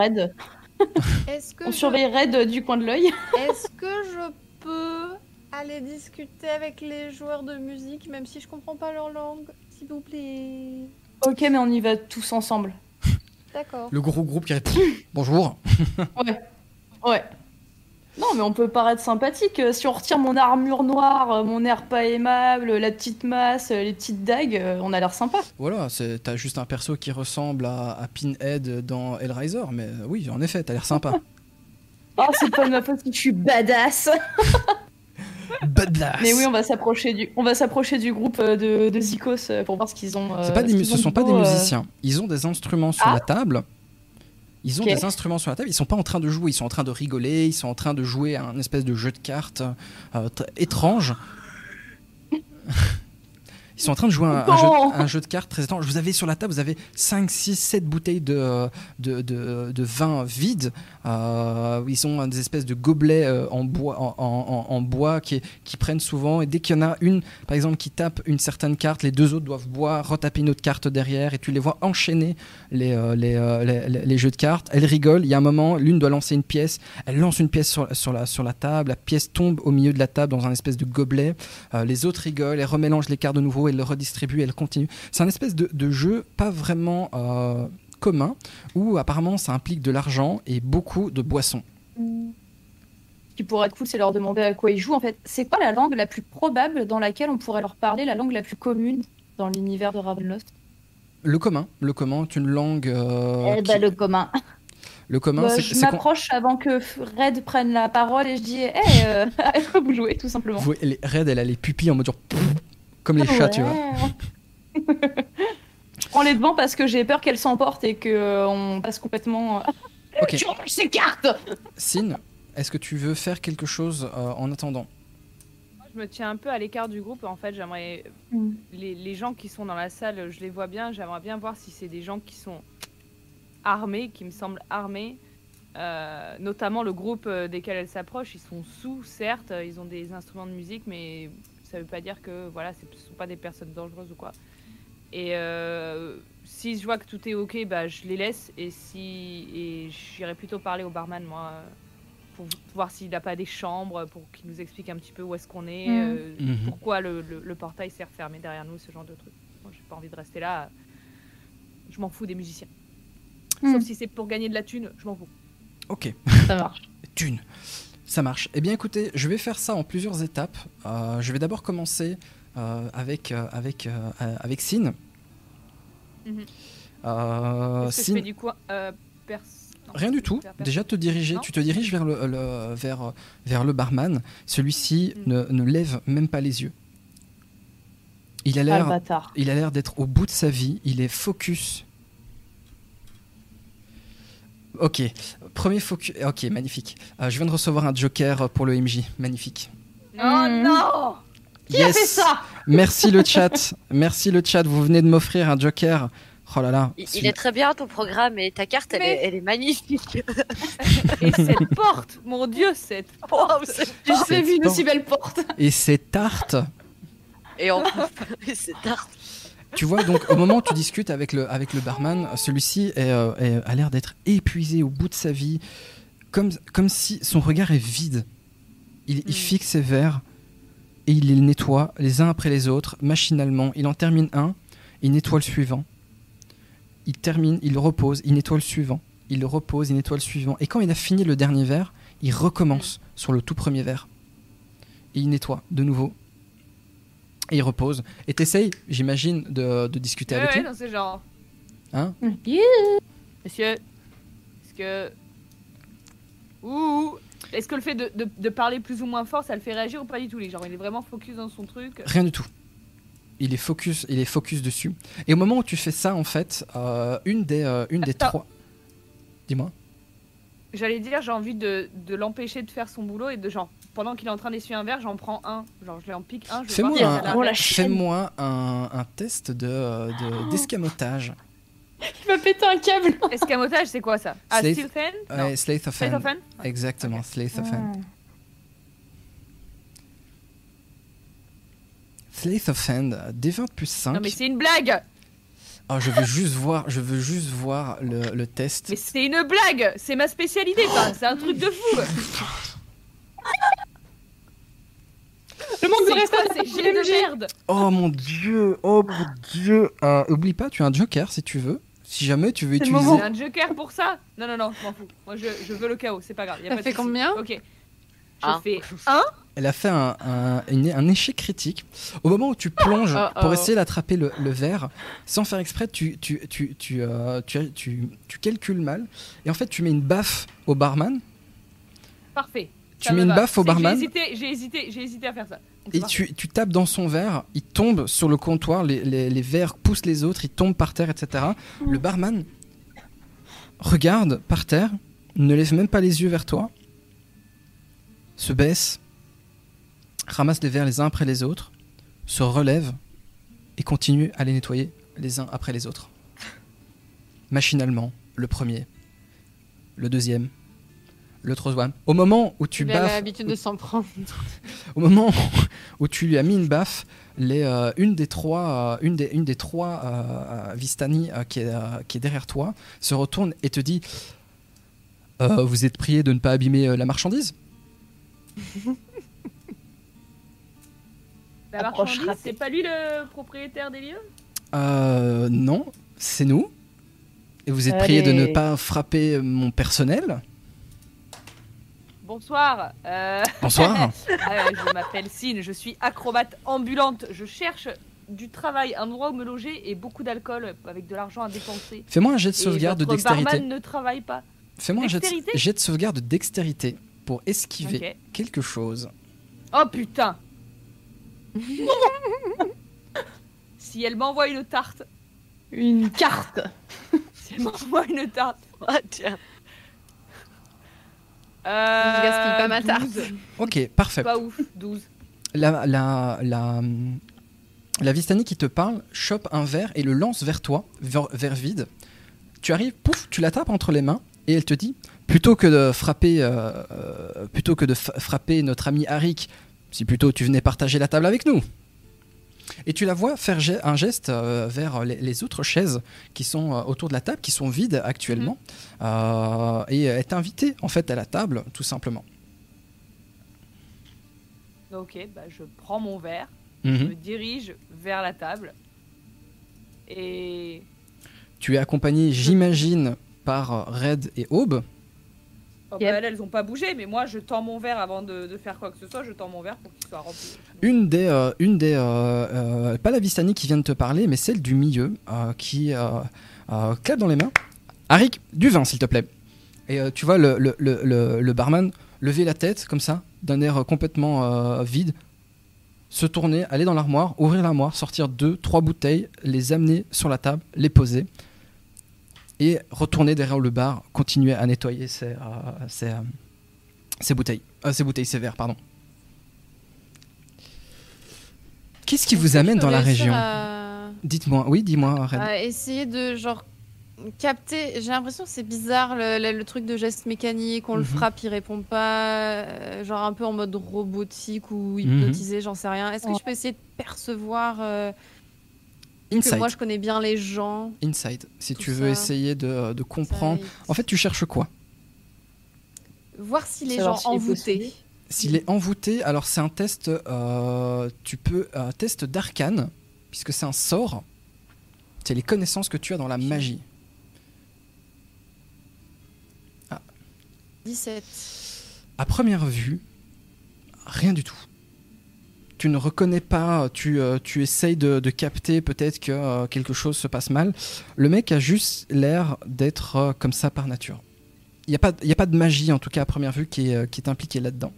Est-ce que, On je... surveille Red du coin de l'œil. Est-ce que je peux aller discuter avec les joueurs de musique, même si je comprends pas leur langue, s'il vous plaît Ok, mais on y va tous ensemble. D'accord. Le gros groupe qui répond Bonjour. Ouais. Ouais. Non, mais on peut paraître sympathique. Euh, Si on retire mon armure noire, euh, mon air pas aimable, la petite masse, euh, les petites dagues, on a l'air sympa. Voilà, c'est- t'as juste un perso qui ressemble à, à Pinhead dans Hellraiser, mais oui, en effet, t'as l'air sympa. Oh, c'est pas de ma faute si je suis badass. Badass Mais oui, on va s'approcher du, on va s'approcher du groupe euh, de, de Zikos euh, pour voir ce qu'ils ont. euh, pas des, ce ce ont sont pas des euh. musiciens. Ils ont des instruments sur Ah. la table. Ils ont des instruments sur la table. Ils sont pas en train de jouer. Ils sont en train de rigoler. Ils sont en train de jouer à un espèce de jeu de cartes euh, tr- étrange. Ils sont en train de jouer à un, un jeu, Non. un jeu de cartes très étrange. Vous avez sur la table, vous avez 5, 6, 7 bouteilles de, de, de, de vin vide. Euh, ils ont des espèces de gobelets euh, en bois, en, qui, prennent souvent. Et dès qu'il y en a une, par exemple, qui tape une certaine carte, les deux autres doivent boire, retaper une autre carte derrière. Et tu les vois enchaîner les, euh, jeux de cartes. Elles rigolent. Il y a un moment, l'une doit lancer une pièce. Elle lance une pièce sur, la, table. La pièce tombe au milieu de la table dans un espèce de gobelet. Les autres rigolent. Elles remélangent les cartes de nouveau. Elles le redistribuent. Elles continuent. C'est un espèce de, jeu pas vraiment commun où apparemment ça implique de l'argent et beaucoup de boissons. Ce qui pourrait être cool, c'est leur demander à quoi ils jouent. En fait, c'est quoi la langue la plus probable dans laquelle on pourrait leur parler, la langue la plus commune dans l'univers de Ravenloft Le commun, le commun est une langue. euh, Eh qui- ben, le commun. Le commun, Bah, je m'approche avant que Red prenne la parole et je dis, hé, euh, à quoi vous jouez, tout simplement. vous- les- Red, elle a les pupilles en mode genre, comme les chats, tu vois. je prends les devants parce que j'ai peur qu'elles s'emportent et qu'on passe complètement. Ok. Tu ranges ces cartes Sin, est-ce que tu veux faire quelque chose euh, en attendant? Je me tiens un peu à l'écart du groupe. En fait, j'aimerais Mm. les, les gens qui sont dans la salle, je les vois bien. J'aimerais bien voir si c'est des gens qui sont armés, qui me semblent armés. Euh, notamment le groupe euh, desquels elles s'approchent, ils sont sous, certes, euh, ils ont des instruments de musique, mais ça veut pas dire que voilà, ce ne sont pas des personnes dangereuses ou quoi. Et euh, si je vois que tout est ok, bah, je les laisse. Et si et j'irai plutôt parler au barman, moi, pour voir s'il n'a pas des chambres, pour qu'il nous explique un petit peu où est-ce qu'on est, Mm. euh, Mhm. pourquoi le, le- le portail s'est refermé derrière nous, ce genre de truc. Moi, j'ai pas envie de rester là. Je m'en fous des musiciens. Mm. Sauf si c'est pour gagner de la thune, je m'en fous. Ok, Ça marche. thune. Ça marche. Eh bien, écoutez, je vais faire ça en plusieurs étapes. Euh, je vais d'abord commencer euh, avec, euh, avec, euh, avec Sin. Mhm. Euh, que Sin- je fais du euh, non, Rien du tout. Déjà te diriger, Non tu te diriges vers le, le- vers, vers le barman. Celui-ci Mm. ne, ne lève même pas les yeux. Il a Ah, l'air, il a l'air d'être au bout de sa vie. Il est focus. Ok, premier focus. Ok, magnifique. Euh, je viens de recevoir un joker pour le MJ. Magnifique. Non, Mm. non Qui a fait ça Merci le chat. Merci le chat. Vous venez de m'offrir un joker. Oh là là. Il, est très bien ton programme et ta carte, elle, est, elle est magnifique. Et cette porte Mon dieu, cette Waouh, c'est- J'ai jamais Cette vu une porte. aussi belle porte. Et c'est tarte. Et en plus, c'est tard. Tu vois, donc au moment où tu discutes avec le, avec le barman, celui-ci est, euh, est- a l'air d'être épuisé au bout de sa vie, comme, comme si son regard est vide. Il, il Mm. fixe ses verres et il les nettoie les uns après les autres, machinalement. Il en termine un, il nettoie le suivant. Il termine, il le repose, il nettoie le suivant. Il le repose, il nettoie le suivant. Et quand il a fini le dernier verre, il recommence sur le tout premier verre. Et il nettoie de nouveau. Et il repose. Et t'essayes, j'imagine, de, de discuter Ouais, avec ouais, lui. c'est genre. Hein Yeah. Monsieur, est-ce que. Ouh Est-ce que le fait de, de- de parler plus ou moins fort, ça le fait réagir ou pas du tout les Genre, il est vraiment focus dans son truc? Rien du tout. Il est focus, il est focus dessus. Et au moment où tu fais ça, en fait, euh, une des, euh, une des trois. Dis-moi. J'allais dire, j'ai envie de, de l'empêcher de faire son boulot et de genre, pendant qu'il est en train d'essuyer un verre, j'en prends un. Genre, je lui en pique un. Fais-moi un, Oh, un, un test de, euh, de- d'escamotage. Il m'a pété un câble. Escamotage, c'est quoi ça? Ah, Slave- Steel Fan Non. Ouais, Slate of Slate Hand. of Hand Exactement, Slate of Hand. Slate of Hand, euh, D20 plus 5. Non, mais c'est une blague Oh, je veux juste voir, je veux juste voir le, le test. Mais c'est une blague C'est ma spécialité, quoi C'est un truc de fou Le manque de C'est respect quoi ces jets de merde Oh mon dieu, oh mon dieu. Euh, oublie pas, tu as un joker si tu veux. Si jamais tu veux C'est utiliser. J'ai un joker pour ça Non, non, non, je m'en fous. Moi, je, je veux le chaos, c'est pas grave. Y a Ça pas de fait combien Ok. Je Un. fais Elle a fait un, un- une- un échec critique. Au moment où tu plonges Oh, pour oh. essayer d'attraper le, le verre, sans faire exprès, tu, tu, tu, tu, euh, tu, tu- tu calcules mal. Et en fait, tu mets une baffe au barman. parfait. Tu mets me une baffe au barman. J'ai hésité, j'ai hésité, j'ai hésité à faire ça. Donc, Et tu, tu tapes dans son verre, il tombe sur le comptoir, les, les, les verres poussent les autres, ils tombent par terre, etc. Le barman regarde par terre, ne lève même pas les yeux vers toi, se baisse, ramasse les verres les uns après les autres, se relève et continue à les nettoyer les uns après les autres. Machinalement, le premier, le deuxième, le troisième. Au moment où tu Il a l'habitude de s'en prendre. au moment où tu lui as mis une baffe, les, euh, une des trois, euh, une des, une des trois euh, Vistani euh, qui, est, euh, qui est derrière toi se retourne et te dit Euh, Vous êtes prié de ne pas abîmer euh, la marchandise? La marchandise, c'est pas lui le propriétaire des lieux? Euh, Non, c'est nous. Et vous êtes prié de ne pas frapper mon personnel. Bonsoir. euh, Bonsoir. euh, je m'appelle Sine, je suis acrobate ambulante. Je cherche du travail, un endroit où me loger et beaucoup d'alcool avec de l'argent à dépenser. Fais-moi un jet de Et sauvegarde de dextérité. barman ne travaille pas. Fais-moi un jet de, Dextérité? jet de sauvegarde de dextérité pour esquiver quelque chose. Oh putain Si elle m'envoie une tarte, Une carte. si elle m'envoie une tarte. Ah, tiens. Euh, Je gaspille pas ma tarte. 12. Ok, parfait. Pas ouf, 12. La, la, la, la Vistani qui te parle chope un verre et le lance vers toi, vers, vers vide. Tu arrives, pouf, tu la tapes entre les mains et elle te dit plutôt que de frapper, euh, euh, plutôt que de frapper notre ami Harik, si plutôt tu venais partager la table avec nous. Et tu la vois faire un geste euh, vers les, autres chaises qui sont euh, autour de la table, qui sont vides actuellement, Euh, et elle t'invite en fait à la table, tout simplement. Ok, bah je prends mon verre, Mhm. je me dirige vers la table. Et. Tu es accompagné, j'imagine, par Red et Aube. Oh, Yep. bah, elles, elles ont pas bougé, mais moi je tends mon verre avant de, de faire quoi que ce soit, je tends mon verre pour qu'il soit rempli. Une des, euh, une des, euh, euh, pas la Vistani qui vient de te parler, mais celle du milieu, euh, qui euh, euh, claque dans les mains. Arik, du vin, s'il te plaît. Et euh, tu vois le, le, le, le- le barman lever la tête, comme ça, d'un air complètement euh, vide, se tourner, aller dans l'armoire, ouvrir l'armoire, sortir deux, trois bouteilles, les amener sur la table, les poser, et retourner derrière le bar, continuer à nettoyer ses, euh, ses, euh, ses bouteilles. Euh, ses bouteilles, ses verres, pardon. Qu'est-ce qui Est-ce vous que amène dans la région à- Dites-moi, oui, dis-moi, Red. à essayer de genre capter. J'ai l'impression que c'est bizarre le, le- le truc de geste mécanique. On le Mhm. frappe, il répond pas. euh, genre un peu en mode robotique ou Mhm. hypnotisé, j'en sais rien. Est-ce que Ouais. je peux essayer de percevoir euh, que moi je connais bien les gens insight, si tu veux ça. essayer de, de comprendre. En fait, tu cherches quoi? Voir si les gens s'il est envoûtés. S'il est envoûté, alors c'est un test, euh, tu peux, un test d'arcane, puisque c'est un sort. C'est les connaissances que tu as dans la magie. 17. À première vue, rien du tout. Tu ne reconnais pas, tu, euh, tu essayes de, capter peut-être que euh, quelque chose se passe mal. Le mec a juste l'air d'être euh, comme ça par nature. Il n'y a, pas- y a pas de magie, en tout cas à première vue, qui est, qui est impliquée là-dedans.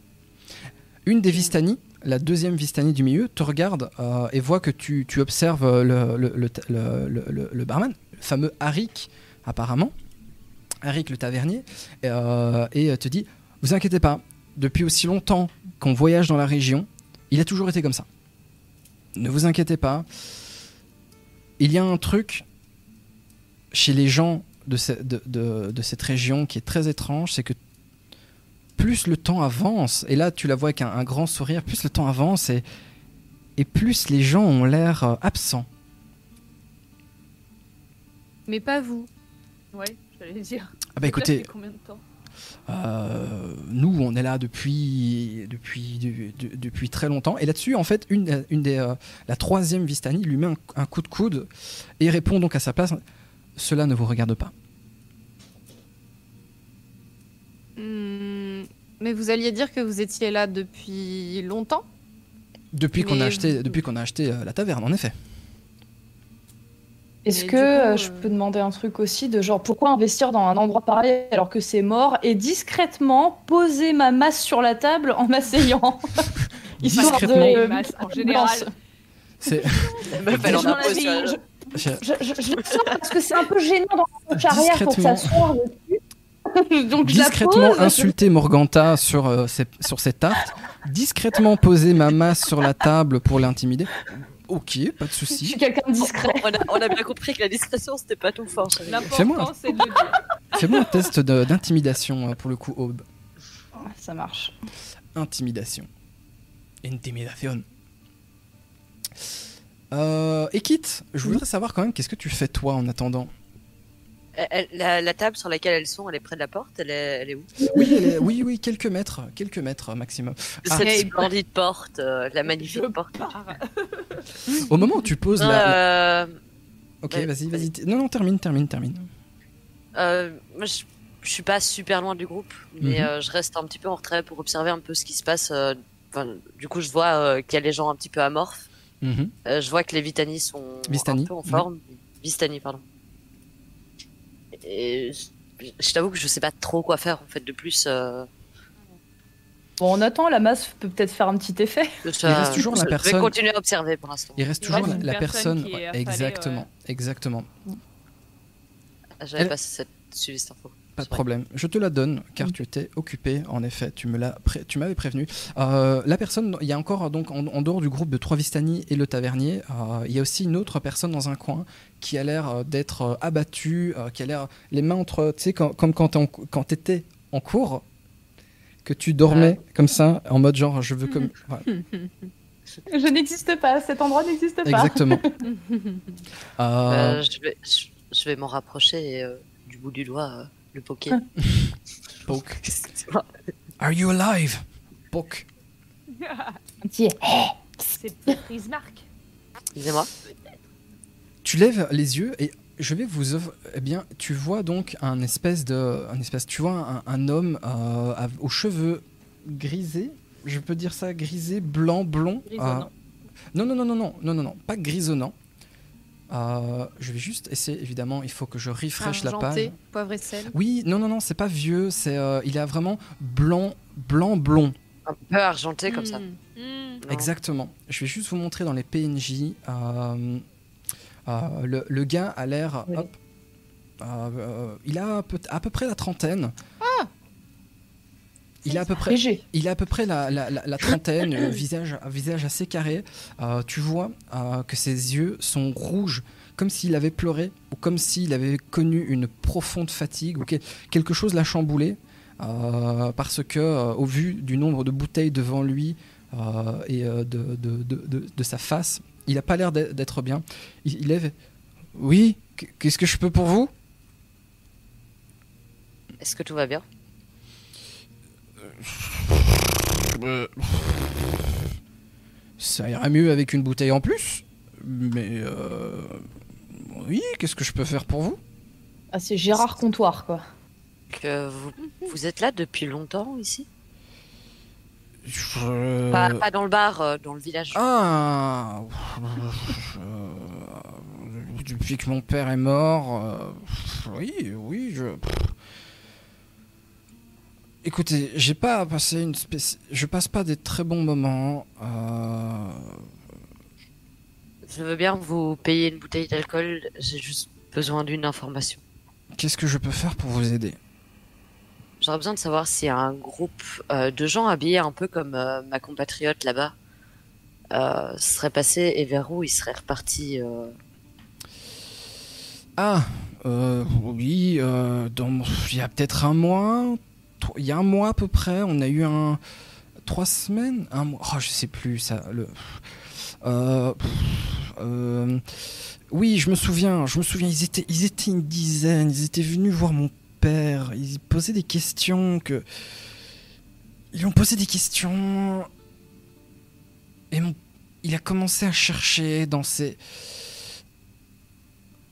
Une des Vistani, la deuxième Vistani du milieu, te regarde et voit que tu, tu observes le, le, le, le- barman, le fameux Harik, apparemment. Harik le tavernier, euh, et te dit Vous inquiétez pas, depuis aussi longtemps qu'on voyage dans la région, il a toujours été comme ça. Ne vous inquiétez pas. Il y a un truc chez les gens de, ce- de- de- de cette région qui est très étrange, c'est que plus le temps avance, et là tu la vois avec un, un grand sourire, plus le temps avance et, et plus les gens ont l'air euh, absents. Mais pas vous. Ouais, j'allais dire. Ah bah écoutez, combien de temps Euh, nous, on est là depuis, depuis, du- du- depuis très longtemps. Et là-dessus, en fait, une, une des, euh, la troisième Vistani lui met un, un coup de coude et répond donc à sa place Cela ne vous regarde pas. Hmm, Mais vous alliez dire que vous étiez là depuis longtemps? Depuis qu'on a acheté, vous- depuis qu'on a acheté euh, la taverne, en effet. Est-ce que coup, euh, euh, je peux demander un truc aussi de genre pourquoi investir dans un endroit pareil alors que c'est mort et discrètement poser ma masse sur la table en m'asseyant Histoire Discrètement. de- en général. C'est un- je- Je- Je, je, je la sors parce que c'est un peu gênant dans la marche arrière pour que ça sorte dessus. Donc discrètement insulter Morganta sur, euh, ses, sur ses tartes, discrètement poser ma masse sur la table pour l'intimider. Ok, pas de Je souci. suis quelqu'un de discret. On a, on a bien compris que la discrétion, c'était pas tout fort. L'important, c'est de. Fais-moi un test d'intimidation euh, pour le coup, Aube. Ça marche. Intimidation. Intimidation. Euh, et Kit, je voudrais savoir quand même qu'est-ce que tu fais toi en attendant? Elle- la, la table sur laquelle elles sont, elle est près de la porte. Elle est, elle est où? Oui, elle est- oui, oui, quelques mètres, quelques mètres maximum. Ah. Cette splendide porte, euh, la magnifique Je porte. Au moment où tu poses la, la- Euh, Ok, ouais, vas-y, vas-y. Non, non, termine, termine, termine. euh, moi, je, je suis pas super loin du groupe, mais Mhm. euh, je reste un petit peu en retrait pour observer un peu ce qui se passe. euh, enfin, du coup, je vois euh, qu'il y a les gens un petit peu amorphes. Mhm. Euh, je vois que les Vitani sont Vistani, un peu en oui. forme. Vistani, pardon. Et je, je t'avoue que je sais pas trop quoi faire en fait de plus. Euh, Bon, on attend, la masse peut peut-être faire un petit effet. que Il ça- reste toujours la je personne- vais continuer à observer pour l'instant. Il reste Il toujours reste la, personne personne. qui est ouais, affalée, exactement, ouais. exactement. J'avais Elle- pas cette, suivi cette info. Pas de problème. Je te la donne car tu étais occupé. En effet, tu me l'as, pré- tu m'avais prévenu. Euh, la personne, il y a encore donc en, en dehors du groupe de trois Vistani et le tavernier, euh, il y a aussi une autre personne dans un coin qui a l'air euh, d'être abattue, euh, qui a l'air les mains entre, tu sais, comme quand en quand t'étais en cours, que tu dormais comme ça en mode genre je veux comme. voilà. Je n'existe pas, cet endroit n'existe pas. Exactement. Euh, Euh, je vais, je, je vais m'en rapprocher et euh, du bout du doigt euh, le poke. Excusez-moi. Are you alive? Poke. C'est peut-être Prismark. Excusez-moi. Tu lèves les yeux et je vais vous offre- eh bien tu vois donc un espèce de un espèce tu vois un, un homme euh, aux cheveux grisés je peux dire ça grisé blanc blond. Euh, non non non non non non non non pas grisonnant Euh, je vais juste essayer évidemment il faut que je refresh la page Argenté, poivre et sel. oui non non non c'est pas vieux c'est euh, il a vraiment blanc blanc blond Un peu argenté comme ça. Hmm. Non. Exactement. Je vais juste vous montrer dans les PNJ. euh, euh, le, le gars a l'air. Oui. Hop. il a à peu, à peu près la trentaine. Il a à peu près, Léger. il a à peu près la, la- la- la trentaine, euh, visage, un visage assez carré. Euh, tu vois euh, que ses yeux sont rouges, comme s'il avait pleuré ou comme s'il avait connu une profonde fatigue ou que- quelque chose l'a chamboulé. euh, parce que, euh, au vu du nombre de bouteilles devant lui euh, et euh, de, de- de- de- de sa face, il n'a pas l'air d'être d'être bien. Il, il lève. Oui, qu'est-ce que je peux pour vous? Est-ce que tout va bien? Ça ira mieux avec une bouteille en plus. Mais euh, oui, qu'est-ce que je peux faire pour vous? Ah, c'est Gérard Comptoir, quoi. Que vous, vous êtes là depuis longtemps ici? Je- pas, pas dans le bar, euh, dans le village. Ah euh, Depuis que mon père est mort, euh, oui, oui, je. Écoutez, j'ai pas passé une spéci... Je passe pas des très bons moments. euh, Je veux bien vous payer une bouteille d'alcool. J'ai juste besoin d'une information. Qu'est-ce que je peux faire pour vous aider? J'aurais besoin de savoir si un groupe euh, de gens habillés un peu comme euh, ma compatriote là-bas serait passé et vers où il serait reparti. Ah, euh, oui, euh, dans... il y a peut-être un mois, il y a un mois à peu près, on a eu un trois semaines, un mois, oh, je sais plus ça. Euh, euh, oui, je me souviens, je me souviens, ils étaient, ils étaient une dizaine, ils étaient venus voir mon père, ils posaient des questions que, ils ont posé des questions et il a commencé à chercher dans ses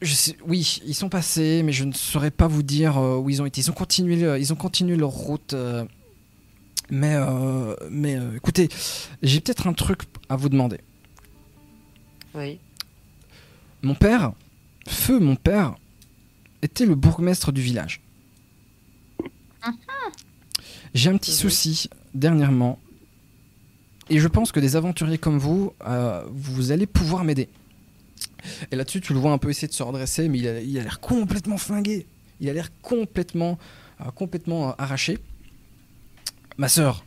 je sais, oui, ils sont passés, mais je ne saurais pas vous dire euh, où ils ont été. Ils ont continué, le- ils ont continué leur route. euh, mais, euh, mais euh, écoutez, j'ai peut-être un truc à vous demander. Oui. Mon père, feu mon père, était le bourgmestre du village. J'ai un petit Mhm. souci dernièrement, et je pense que des aventuriers comme vous, euh, vous allez pouvoir m'aider. Et là-dessus, tu le vois un peu essayer de se redresser, mais il a il a l'air complètement flingué. Il a l'air complètement, euh, complètement euh, arraché. Ma sœur,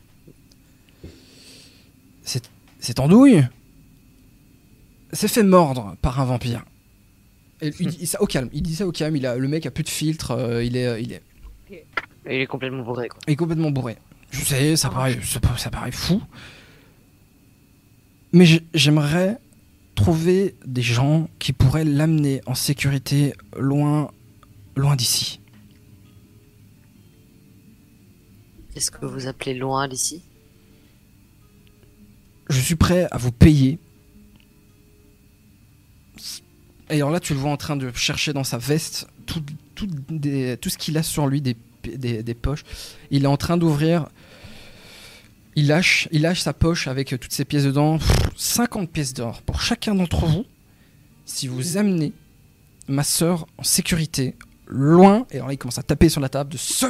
c'est c'est andouille s'est fait mordre par un vampire. Et il dit ça au calme. Il dit ça au calme. Il a, le mec a plus de filtre. euh, il est, il est, Il est complètement bourré, quoi. il est complètement bourré. Je sais, ça paraît, ça, pa- ça paraît fou. Mais j'ai- j'aimerais trouver des gens qui pourraient l'amener en sécurité loin, loin d'ici. Qu'est-ce que vous appelez loin d'ici? Je suis prêt à vous payer. Et alors là, tu le vois en train de chercher dans sa veste tout, tout, des- tout ce qu'il a sur lui, des, des, des poches. Il est en train d'ouvrir. Il lâche, il lâche sa poche avec toutes ses pièces dedans. Pff, 50 pièces d'or pour chacun d'entre vous. Si vous amenez ma sœur en sécurité, loin. Et alors là, il commence à taper sur la table de ce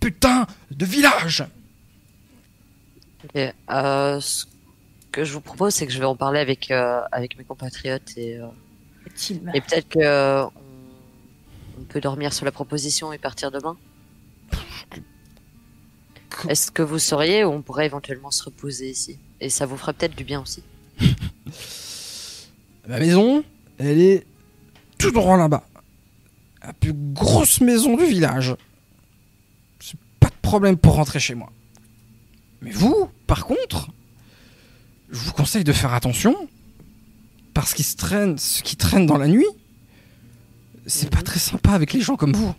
putain de village. Ok, euh, ce que je vous propose, c'est que je vais en parler avec, euh, avec mes compatriotes et, euh, et peut-être que euh, on, on peut dormir sur la proposition et partir demain. Est-ce que vous sauriez où on pourrait éventuellement se reposer ici? Et ça vous ferait peut-être du bien aussi. Ma maison, elle est tout droit là-bas. La plus grosse maison du village. C'est pas de problème pour rentrer chez moi. Mais vous, par contre, je vous conseille de faire attention. Parce qu'ils se traînent, ce qui traîne dans la nuit, c'est pas très sympa avec les gens comme vous.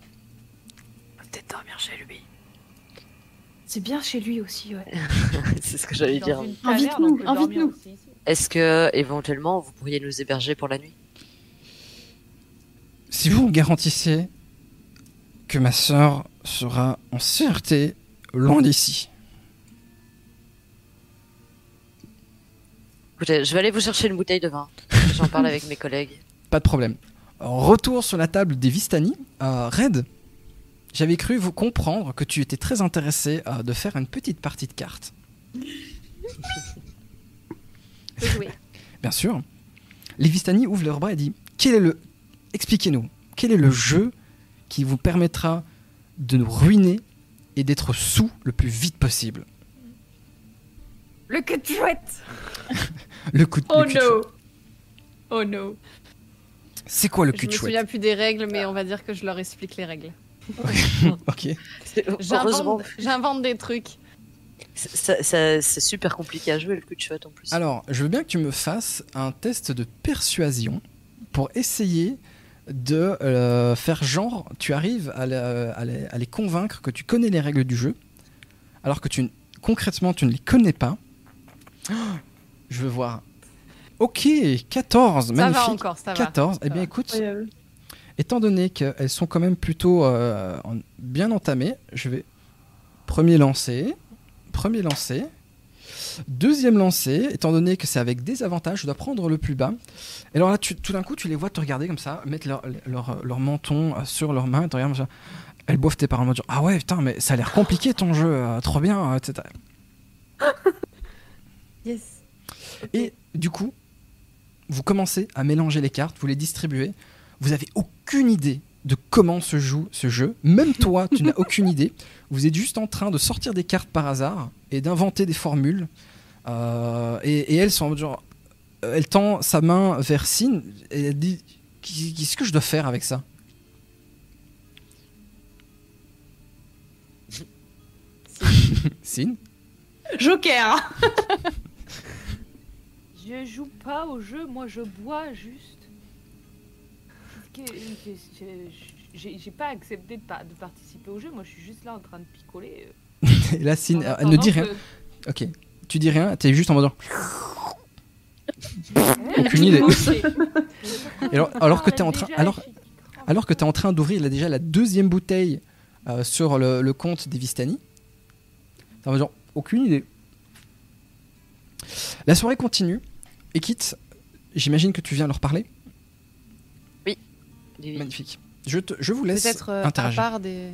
Peut-être dormir chez lui. C'est bien chez lui aussi, ouais. c'est ce que j'allais dire. Invite-nous, invite-nous. Est-ce que éventuellement vous pourriez nous héberger pour la nuit? Si vous me garantissez que ma sœur sera en sûreté loin d'ici. Écoutez, je vais aller vous chercher une bouteille de vin. J'en parle avec mes collègues. Pas de problème. Retour sur la table des Vistani. Euh, Red, j'avais cru vous comprendre que tu étais très intéressé euh, de faire une petite partie de cartes. Jouer. Bien sûr. Les Vistani ouvrent leurs bras et disent Quel est le. Expliquez-nous, quel est le jeu qui vous permettra de nous ruiner et d'être sous le plus vite possible? Le cul de chouette Le coup de Oh le cul no. Oh no C'est quoi le Je cul me de chouette? souviens plus des règles, mais on va dire que je leur explique les règles. Ok. J'invente des trucs. c'est super compliqué à jouer le coup de chouette en plus. Alors, je veux bien que tu me fasses un test de persuasion pour essayer de euh, faire genre, tu arrives à, la- à les, à les convaincre que tu connais les règles du jeu, alors que tu, concrètement tu ne les connais pas. Oh, je veux voir. Ok, 14, Ça magnifique. va encore, ça va. 14, eh bien écoute, Incroyable. Étant donné qu'elles sont quand même plutôt euh, en- bien entamées, je vais premier lancer, premier lancer, deuxième lancer, étant donné que c'est avec des avantages, je dois prendre le plus bas. Et alors là, tu- tout d'un coup, tu les vois te regarder comme ça, mettre leur, leur, leur menton euh, sur leurs mains, te. Elles boivent tes paroles en genre, ah ouais, putain, mais ça a l'air compliqué ton jeu, euh, trop bien, euh, etc. Yes. Et du coup, vous commencez à mélanger les cartes, vous les distribuez. Vous avez aucune idée de comment se joue ce jeu. Même toi, tu n'as aucune idée. Vous êtes juste en train de sortir des cartes par hasard et d'inventer des formules. Euh, et, sont genre. Elle tend sa main vers Sin et elle dit Qu'est-ce que je dois faire avec ça? Sin? Joker Je joue pas au jeu, moi je bois juste. J'ai pas accepté de, pa- de participer au jeu, moi je suis juste là en train de picoler. euh, Et là, euh, elle ne dit rien. Ok. Tu dis rien, t'es juste en mode que- Aucune idée. Alors, alors que t'es en train, alors, alors que t'es en train d'ouvrir là, déjà la deuxième bouteille euh, sur le, le compte des Vistani, t'as en genre aucune idée. La soirée continue. Et quitte, j'imagine que tu viens leur parler. Oui. Magnifique. Je, te- je vous laisse Peut-être euh, à interagir. part des.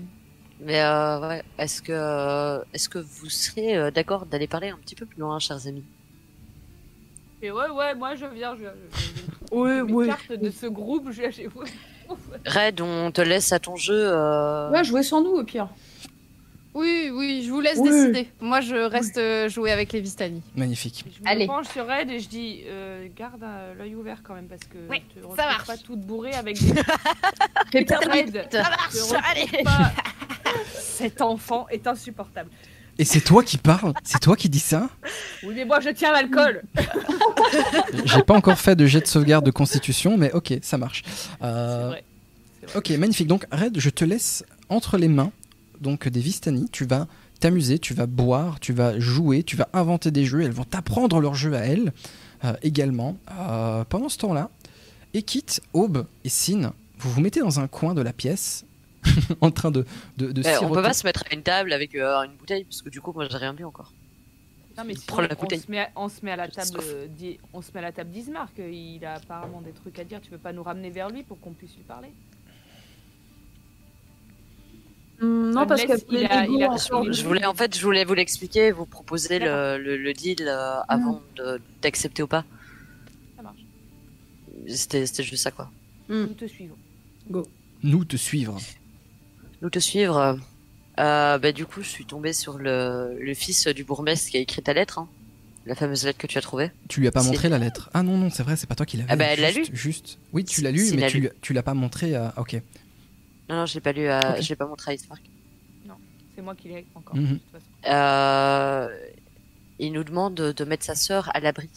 Mais euh, ouais, est-ce que euh, est-ce que vous serez euh, d'accord d'aller parler un petit peu plus loin, chers amis? Et ouais, ouais, moi je viens, je, je- Oui, oui. cartes de ce groupe, je chez vous. Red, on te laisse à ton jeu. euh, Ouais, jouez sans nous au pire. Oui, oui, je vous laisse Oui. décider. Moi, je reste euh, jouer avec les Vistani. Magnifique. Je me Allez. penche sur Red et je dis euh, garde l'œil ouvert quand même parce que Oui, te ça marche. pas toute bourrée avec des Répète Red. Ça te marche, allez pas. Cet enfant est insupportable. Et c'est toi qui parles? C'est toi qui dis ça? Oui, mais moi je tiens l'alcool. J'ai pas encore fait de jet de sauvegarde de constitution, mais ok, ça marche. C'est Euh, vrai. ok, magnifique. Donc, Red, je te laisse entre les mains donc des Vistani. Tu vas t'amuser, tu vas boire, tu vas jouer, tu vas inventer des jeux. Elles vont t'apprendre leur jeu à elles euh, également. Euh, pendant ce temps-là, Ekit, Aube et Sin, vous vous mettez dans un coin de la pièce en train de, de, de Eh, on peut pas se mettre à une table avec euh, une bouteille parce que du coup moi j'ai rien bu encore. Non, mais sinon, Prends la on, se met à, on se met à la table euh, on se met à la table d'Ismark. Il a apparemment des trucs à dire. Tu peux pas nous ramener vers lui pour qu'on puisse lui parler Hum, non, parce que il a- il a- Je voulais en fait je voulais vous l'expliquer, vous proposer le, le, le deal euh, avant de- d'accepter ou pas. Ça marche. C'était c'était juste ça quoi. Nous te suivons. Nous te suivre. Nous te suivre. euh, euh, bah, du coup je suis tombée sur le, le fils du bourgmestre qui a écrit ta lettre, hein. la fameuse lettre que tu as trouvée. Tu lui as pas montré la lettre? Ah non, non, c'est vrai, c'est pas toi qui l'avais. Ah bah, elle l'a Juste- lu. Juste. Oui, tu l'as lu, mais tu, tu l'as pas montré à. Ok. Non non je l'ai pas lu, Ok. je l'ai pas montré à Ismark. C'est moi qui l'ai encore. Mhm. de toute façon. Euh, il nous demande de, de mettre sa sœur à l'abri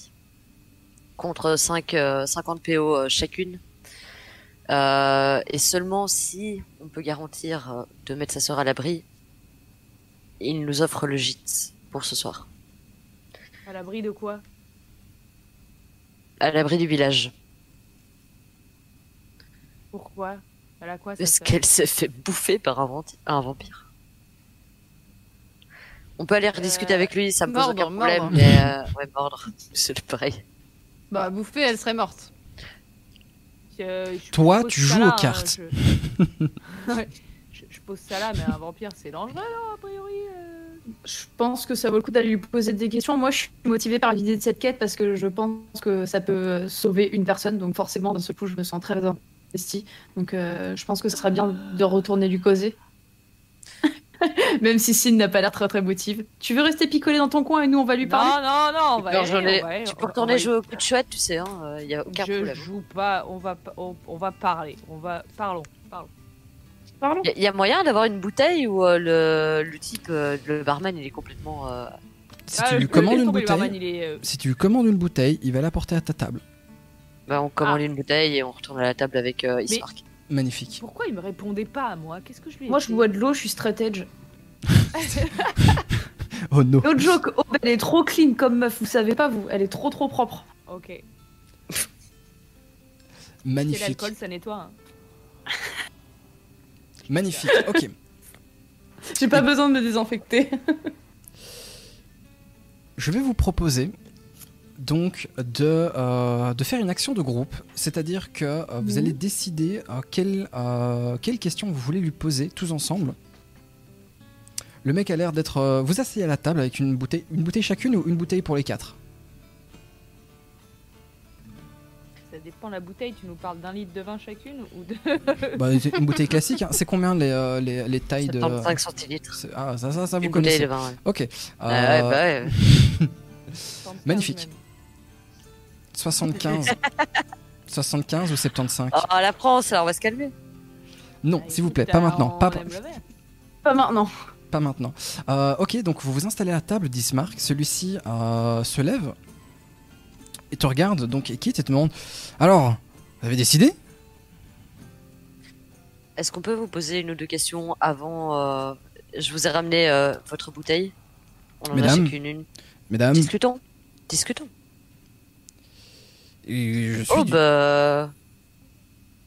contre 5, euh, 50 PO euh, chacune. Euh, et seulement si on peut garantir euh, de mettre sa sœur à l'abri, il nous offre le gîte pour ce soir. À l'abri de quoi? À l'abri du village. Pourquoi? Elle a quoi ça Parce sert qu'elle s'est fait bouffer par un, vampi- un vampire? On peut aller rediscuter Euh, avec lui, ça me pose mordre, aucun problème. mordre. Mais euh, ouais, mordre, c'est pareil. Bah, bouffer, elle serait morte. Euh, je Toi, pose tu ça joues là, aux hein, cartes. je... Ouais, je... je pose ça là, mais un vampire c'est dangereux, non, a priori euh Je pense que ça vaut le coup d'aller lui poser des questions. Moi, je suis motivée par l'idée de cette quête parce que je pense que ça peut sauver une personne. Donc, forcément, dans ce coup, je me sens très Donc, euh, je pense que ce serait bien de retourner lui causer. Même si Sin n'a pas l'air très très motive. Tu veux rester picolé dans ton coin et nous, on va lui parler? Non, non, non, on va aller, on va tu peux retourner jouer au coup de chouette, tu sais, il hein, y a aucun Je problème. joue pas, on va, on, on va parler, on va, parlons, parlons. Parlons. Il y, a moyen d'avoir une bouteille où euh, le, le type, euh, le barman, il est complètement. euh, Si Ah, tu lui commandes une barman, bouteille, est, euh, si tu lui commandes une bouteille, il va la porter à ta table. Bah, on commande une bouteille et on retourne à la table avec euh, Ismark. Magnifique. Pourquoi il me répondait pas à moi? Qu'est-ce que je lui ai Moi, je bois de l'eau, je suis straight edge. Oh no. No joke, oh, elle est trop clean comme meuf, vous savez pas, vous. Elle est trop trop propre. Ok. Magnifique. l'alcool, ça nettoie. hein. Magnifique. Ok. J'ai pas besoin de me désinfecter. Je vais vous proposer donc de, euh, de faire une action de groupe, c'est-à-dire que euh, vous Mhm. allez décider euh, quelle, euh, quelle question vous voulez lui poser tous ensemble. Le mec a l'air d'être. euh, vous asseyez à la table avec une bouteille, une bouteille chacune ou une bouteille pour les quatre? Ça dépend la bouteille. Tu nous parles d'un litre de vin chacune ou de bah, c'est Une bouteille classique. hein. C'est combien les, euh, les, les tailles de. 75 centilitres. c'est- Ah, ça, ça, ça vous Une bouteille de vin, ouais. Ok. Ah ouais, bah ouais. 75 Magnifique. Même. 75. 75 ou 75 Oh, la France, alors on va se calmer. Non, Ah, s'il vous plaît, pas maintenant. Pas, maintenant. Pas maintenant. Euh, ok, donc vous vous installez à table d'Ismark. Celui-ci euh, se lève et te regarde, donc et quitte et te demande Alors, vous avez décidé? Est-ce qu'on peut vous poser une ou deux questions avant euh, Je vous ai ramené euh, votre bouteille? On en a chacune une. Mesdames, Discutons. Discutons. Et je suis. Oh du- bah.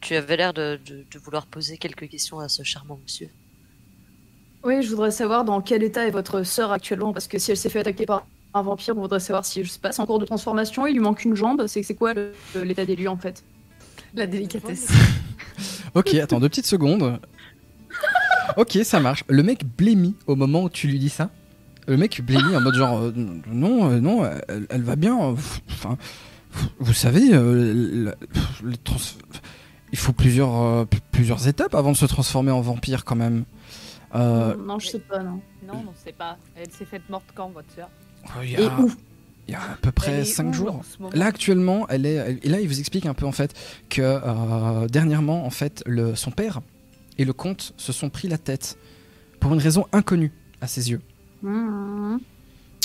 Tu avais l'air de, de- de vouloir poser quelques questions à ce charmant monsieur. Oui, je voudrais savoir dans quel état est votre sœur actuellement, parce que si elle s'est fait attaquer par un vampire, on voudrait savoir si je sais pas, c'est en cours de transformation, il lui manque une jambe, c'est c'est quoi l'état des lieux en fait? La délicatesse. Ok, attends deux petites secondes. Ok, ça marche. Le mec blémit au moment où tu lui dis ça? Le mec blémit en mode genre euh, non, euh, non, elle, elle va bien. euh, Enfin, Vous savez, euh, trans- il faut plusieurs, euh, plusieurs étapes avant de se transformer en vampire quand même. Euh, Non, je sais pas, non. Non, on sait pas. Elle s'est faite morte quand, votre sœur? Il y a, où? il y a à peu près est 5 où jours. Là actuellement, elle est. et là, il vous explique un peu en fait que euh, dernièrement, en fait, le, son père et le comte se sont pris la tête pour une raison inconnue à ses yeux. Mmh.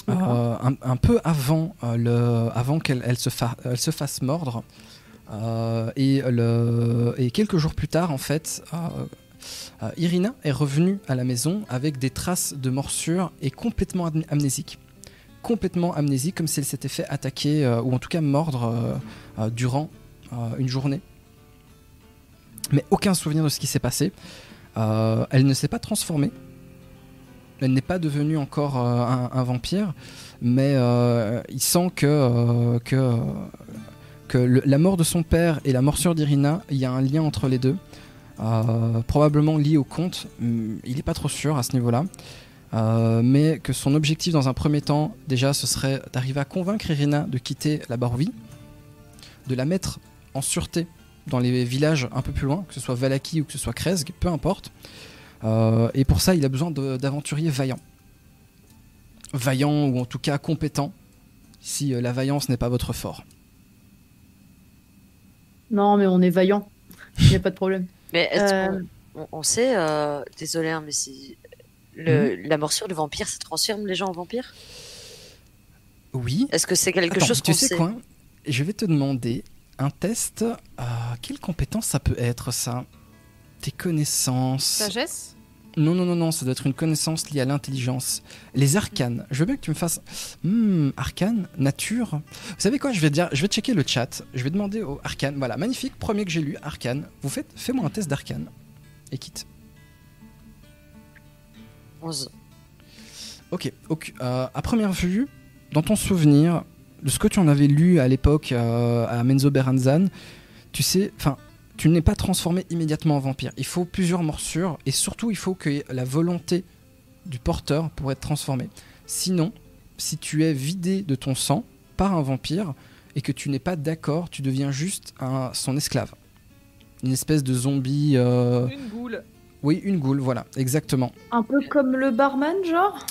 Euh, un, un peu avant, euh, le, avant qu'elle elle se, fa- elle se fasse mordre. Euh, et, le, et quelques jours plus tard, en fait, Irina est revenue à la maison avec des traces de morsures et complètement amné- amnésique. Complètement amnésique, comme si elle s'était fait attaquer, ou en tout cas mordre, durant une journée. Mais aucun souvenir de ce qui s'est passé. Elle ne s'est pas transformée. Elle n'est pas devenue encore euh, un, vampire, mais euh, il sent que, euh, la mort de son père et la morsure d'Irina, il y a un lien entre les deux. Probablement lié au conte, Hum, il n'est pas trop sûr à ce niveau-là. Mais que son objectif dans un premier temps, déjà, ce serait d'arriver à convaincre Irina de quitter la Barovie, de la mettre en sûreté dans les villages un peu plus loin, que ce soit Valaki ou que ce soit Kresg, peu importe. Euh, et pour ça, il a besoin de- d'aventuriers vaillants. Vaillants ou en tout cas compétents, si euh, la vaillance n'est pas votre fort. Non, mais on est vaillant. Il n'y a pas de problème. Mais est-ce Euh, qu'on on, on sait, euh, désolé, hein, mais si le, la morsure de vampire, ça transforme les gens en vampires? Oui. Est-ce que c'est quelque Attends, chose tu qu'on sais sait? quoi? Je vais te demander un test. Euh, quelle compétence ça peut être ça? Tes connaissances. Sagesse? Non, non, non, non, ça doit être une connaissance liée à l'intelligence. Les arcanes. Je veux bien que tu me fasses. Hmm, arcane, nature. Vous savez quoi Je vais dire, je vais checker le chat. Je vais demander au arcane. Voilà, magnifique, premier que j'ai lu, arcane. Vous faites, fais-moi un test d'arcane. Et quitte. 11. Ok, ok. Euh, à première vue, dans ton souvenir de ce que tu en avais lu à l'époque euh, à Menzo Beranzan, tu sais, enfin, tu n'es pas transformé immédiatement en vampire. Il faut plusieurs morsures et surtout il faut que la volonté du porteur pour être transformé. Sinon, si tu es vidé de ton sang par un vampire et que tu n'es pas d'accord, tu deviens juste un, son esclave. Une espèce de zombie. euh, Une goule. Oui, une goule, voilà, exactement. Un peu comme le barman, genre?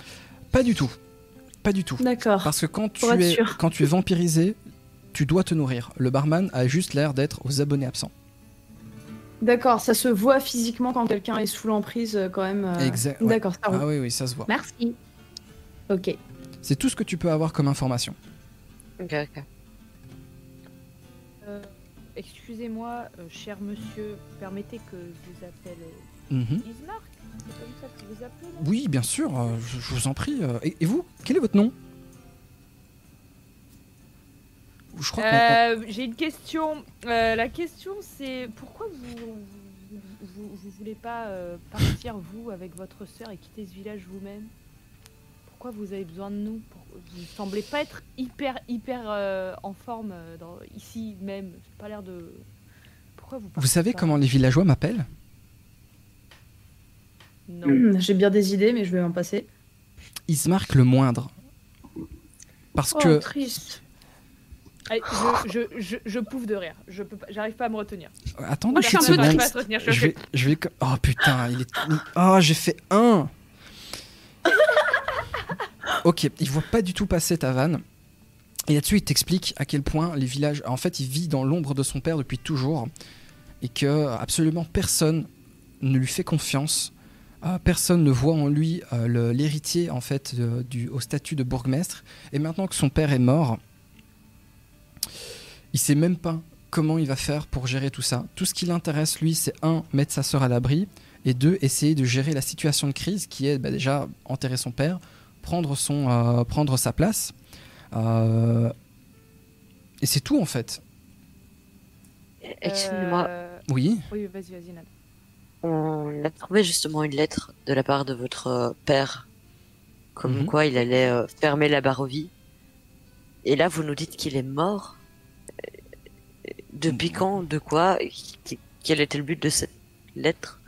Pas du tout. Pas du tout. D'accord. Parce que quand tu, es, quand tu es vampirisé, tu dois te nourrir. Le barman a juste l'air d'être aux abonnés absents. D'accord, ça se voit physiquement quand quelqu'un est sous l'emprise, euh, quand même. euh, Exact. ouais. D'accord, ça roule. Ah oui, oui, ça se voit. Merci. Ok. C'est tout ce que tu peux avoir comme information. Ok, ok. Euh, Excusez-moi, euh, cher monsieur, permettez que je vous appelle Mhm. Ismark C'est comme ça que vous appelez là Oui, bien sûr, je, je vous en prie. et, et vous Quel est votre nom? Je crois qu'on- Euh, J'ai une question. Euh, la question c'est pourquoi vous vous, vous- vous voulez pas euh, partir vous avec votre sœur et quitter ce village vous-même? Pourquoi vous avez besoin de nous? Vous semblez pas être hyper hyper euh, en forme dans- ici même. Pas l'air de. Pourquoi vous Vous savez comment les villageois m'appellent? Non. Hmm, J'ai bien des idées, mais je vais m'en passer. Ismark le moindre. Parce Oh, que triste. Allez, je, je, je, je pouffe de rire. Je peux j'arrive pas à me retenir. une je peu seconde. pas à se retenir. Je, vais, je vais. Oh putain, il est. Oh, j'ai fait un. ok, il voit pas du tout passer ta vanne. Et là-dessus, il t'explique à quel point les villages. En fait, il vit dans l'ombre de son père depuis toujours. Et que absolument personne ne lui fait confiance. Euh, personne ne voit en lui euh, le- l'héritier en fait euh, du, au statut de bourgmestre. Et maintenant que son père est mort, il sait même pas comment il va faire pour gérer tout ça. Tout ce qui l'intéresse, lui, c'est un, mettre sa sœur à l'abri, et deux, essayer de gérer la situation de crise qui est bah, déjà enterrer son père, prendre, son, euh, prendre sa place. Euh, et c'est tout en fait. Excusez-moi, Euh, Oui. Oui, vas-y, vas-y, Nad. on a trouvé justement une lettre de la part de votre père, comme Mhm. quoi il allait euh, fermer la Barovie. Et là, vous nous dites qu'il est mort. Depuis quand De quoi Quel était le but de cette lettre?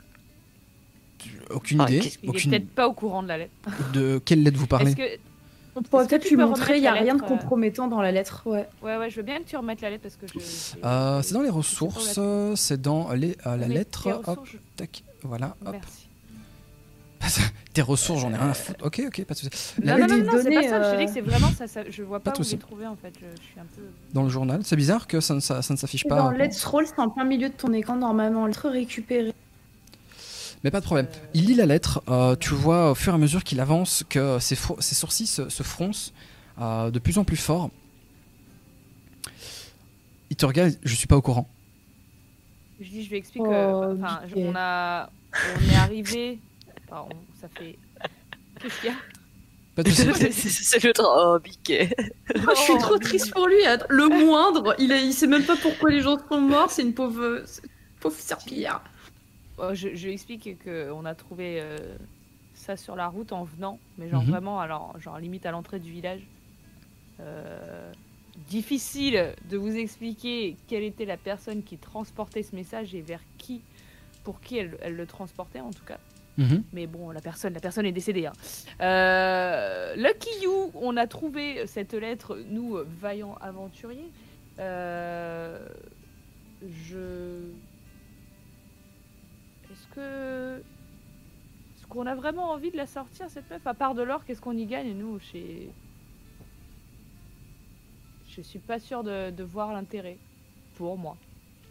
Aucune Ah, idée. qu'est-ce- Il Aucune... peut-être pas au courant de la lettre. De quelle lettre vous parlez? Que On pourrait peut-être lui montrer, il n'y a rien de euh compromettant dans la lettre. Ouais. Ouais, ouais, je veux bien que tu remettes la lettre parce que je. Euh, c'est dans les ressources, c'est dans les, euh, la Mais lettre. Hop, tac, voilà, hop. Merci. Tes ressources, j'en ai rien à foutre. Ok, ok, pas de souci. Non, non, non, non, c'est pas ça. Je te dis euh, que c'est vraiment ça, ça- Je vois Pas pas, où les trouver en fait. Je, je suis un peu. dans le journal. C'est bizarre que ça ne, ça, ça ne s'affiche pas. Dans euh, Let's Roll, c'est en plein milieu de ton écran normalement. Lettre récupérée. Mais pas de problème. Il lit la lettre. euh, tu vois au fur et à mesure qu'il avance que ses, ses sourcils se, se froncent euh, de plus en plus fort. Il te regarde. Je suis pas au courant. Je dis, je lui explique. Oh, euh, Enfin, je- Mickey. on a, on est arrivé. Ça fait. Qu'est-ce qu'il y a? Pas de souci. C'est le temps. Oh, Mickey. je suis Oh, trop triste pour lui. Attends, Le moindre, il, est, il sait même pas pourquoi les gens sont morts. C'est une pauvre, une pauvre serpillière. Oh, je, je lui explique qu'on a trouvé euh, ça sur la route en venant, mais genre Mhm. vraiment, alors, genre limite à l'entrée du village. Euh, difficile de vous expliquer quelle était la personne qui transportait ce message et vers qui, pour qui elle, elle le transportait en tout cas. Mhm. Mais bon, la personne, la personne est décédée. hein. Euh, Lucky You, on a trouvé cette lettre, nous, euh, vaillants aventuriers. Euh, je. Est-ce que. Est-ce qu'on a vraiment envie de la sortir, cette meuf? À part de l'or, qu'est-ce qu'on y gagne, nous, chez. Je suis pas sûre de, de voir l'intérêt. Pour moi.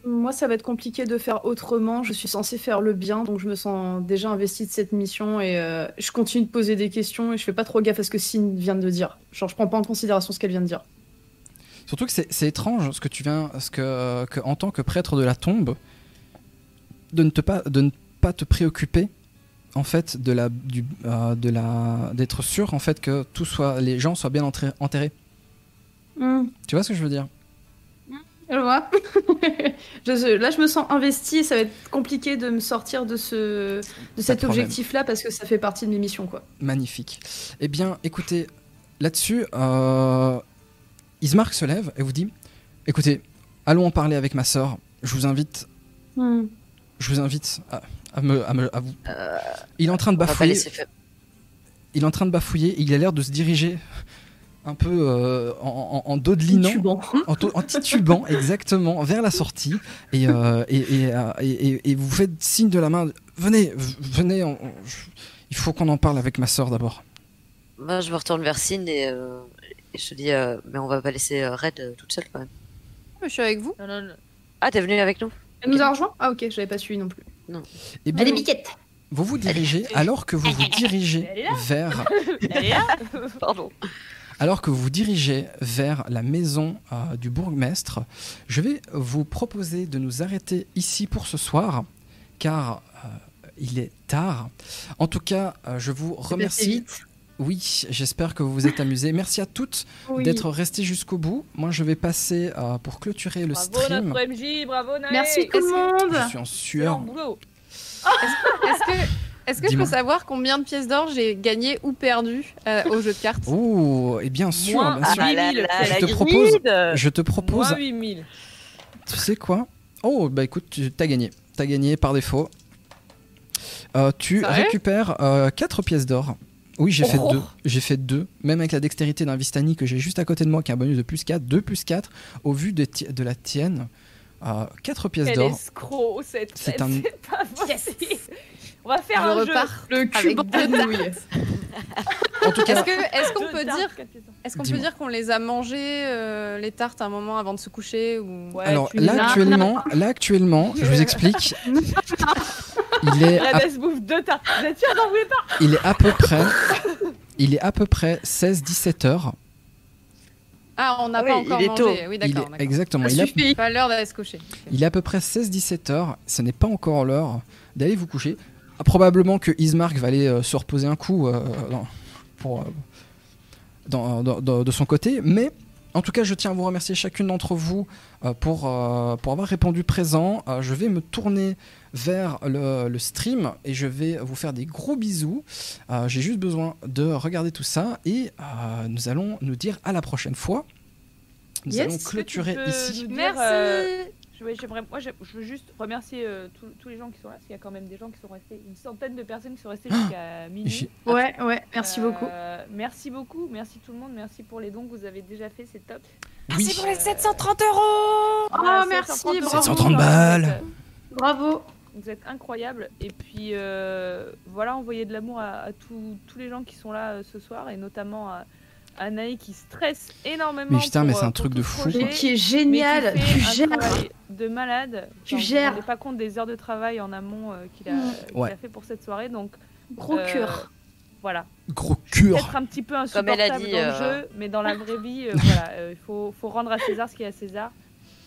Moi, ça va être compliqué de faire autrement. Je suis censée faire le bien, donc je me sens déjà investie de cette mission et euh, je continue de poser des questions et je fais pas trop gaffe à ce que Sin vient de dire. Genre, je prends pas en considération ce qu'elle vient de dire. Surtout que c'est étrange ce que tu viens, ce que, que en tant que prêtre de la tombe, de ne te pas, de ne pas te préoccuper en fait de la, du, euh, de la, d'être sûr en fait que tout soit, les gens soient bien enterrés. Tu vois ce que je veux dire? Je vois. Je- là, je me sens investie et ça va être compliqué de me sortir de, ce, de cet objectif-là parce que ça fait partie de mes missions, quoi. Magnifique. Eh bien, écoutez, là-dessus, euh, Ismark se lève et vous dit Écoutez, allons en parler avec ma sœur. Je vous invite, je vous invite à, à me, à me- à vous. Euh, Il est en train de bafouiller. Il est en train de bafouiller. et Il a l'air de se diriger un peu euh, en, en, en dodelinant, Tubant. en, to- en titubant exactement vers la sortie. Et, euh, et, et, euh, et- et- et vous faites signe de la main. Venez, venez. on- on- je- il faut qu'on en parle avec ma sœur d'abord. Moi, je me retourne vers Sin et, euh, et je te dis, euh, mais on va pas laisser euh, Red euh, toute seule quand même. Je suis avec vous. Non, non, non. Ah, t'es venu avec nous Elle nous a rejoint? Ah, ok, j'avais pas suivi non plus. Eh bien, est biquette. vous vous dirigez alors que vous vous dirigez vers Pardon. Alors que vous vous dirigez vers la maison euh, du bourgmestre, je vais vous proposer de nous arrêter ici pour ce soir, car euh, il est tard. En tout cas, euh, je vous remercie. Oui, j'espère que vous vous êtes amusés. Merci à toutes Oui. d'être restées jusqu'au bout. Moi, je vais passer euh, pour clôturer le Bravo stream. notre MJ, bravo Nae Merci tout le Je monde. suis en sueur. boulot. Est-ce que, est-ce que je peux savoir combien de pièces d'or j'ai gagné ou perdu euh, au jeu de cartes? Oh, et bien sûr, Moins bien sûr. Ah, la, la- la, je te propose- Je te propose Moins 8000. Tu sais quoi? Oh, bah écoute, tu as gagné. T'as gagné par défaut. Euh, tu récupères 4 pièces d'or. Oui, j'ai fait deux. J'ai fait deux. Même avec la dextérité d'un Vistani que j'ai juste à côté de moi, qui a un bonus de plus 4, 2 plus 4, au vu de, de la tienne. 4 pièces Quel d'or. escroc cette C'est fête, un- c'est pas possible. On va faire Je un repars. Le Avec cube deux de nouilles. En tout Est-ce cas, que, est-ce jeu. qu'on Deux peut dire, est-ce qu'on peut dire qu'on les a mangées euh, les tartes un moment avant de se coucher ou? Ouais, alors là actuellement, là actuellement, je vous explique. il est à, Reda se bouffe deux tartes. Vous êtes sûr d'en voulez pas il est à peu près, il est à peu près 16-17 heures. Ah, on n'a Ah pas oui, encore il est mangé. tôt. Oui, Il d'accord. exactement. Ça Il a, suffit. Pas l'heure d'aller se coucher. Il est à peu près 16-17 heures. Ce n'est pas encore l'heure d'aller vous coucher. Ah, probablement que Ismark va aller euh, se reposer un coup euh, dans- pour, euh, dans- dans- dans- de son côté. Mais en tout cas, je tiens à vous remercier chacune d'entre vous euh, pour, euh, pour avoir répondu présent. Euh, je vais me tourner vers le, le stream et je vais vous faire des gros bisous. Euh, J'ai juste besoin de regarder tout ça et euh, nous allons nous dire à la prochaine fois. Nous Yes. allons clôturer ici. Merci. Euh, Je, ouais, j'aimerais- moi, je veux juste remercier euh, tous- tous les gens qui sont là, parce qu'il y a quand même des gens qui sont restés, une centaine de personnes qui sont restées jusqu'à minuit. Ouais, ouais, merci Euh, beaucoup. Merci beaucoup, merci tout le monde, merci pour les dons que vous avez déjà fait, c'est top. Oui. Merci pour les 730 euros Voilà, merci, 730 bravo. 730 balles. Bravo. Vous êtes incroyables. Et puis euh, voilà, envoyez de l'amour à, à tous- tous les gens qui sont là euh, ce soir, et notamment à, à Naï qui stresse énormément. Mais putain, mais c'est un euh, truc de fou, projet, qui est mais génial. qui Tu gères. de malade. Tu Enfin, gères. Vous rendez pas compte des heures de travail en amont euh, qu'il a, Mm. qu'il a fait pour cette soirée. Donc Gros euh, cœur. Voilà. Gros cure. Peut-être un petit peu Comme elle a insupportable dit, dans euh, le jeu, mais dans la vraie vie, euh, voilà, euh, il faut, faut rendre à César ce qui est à César.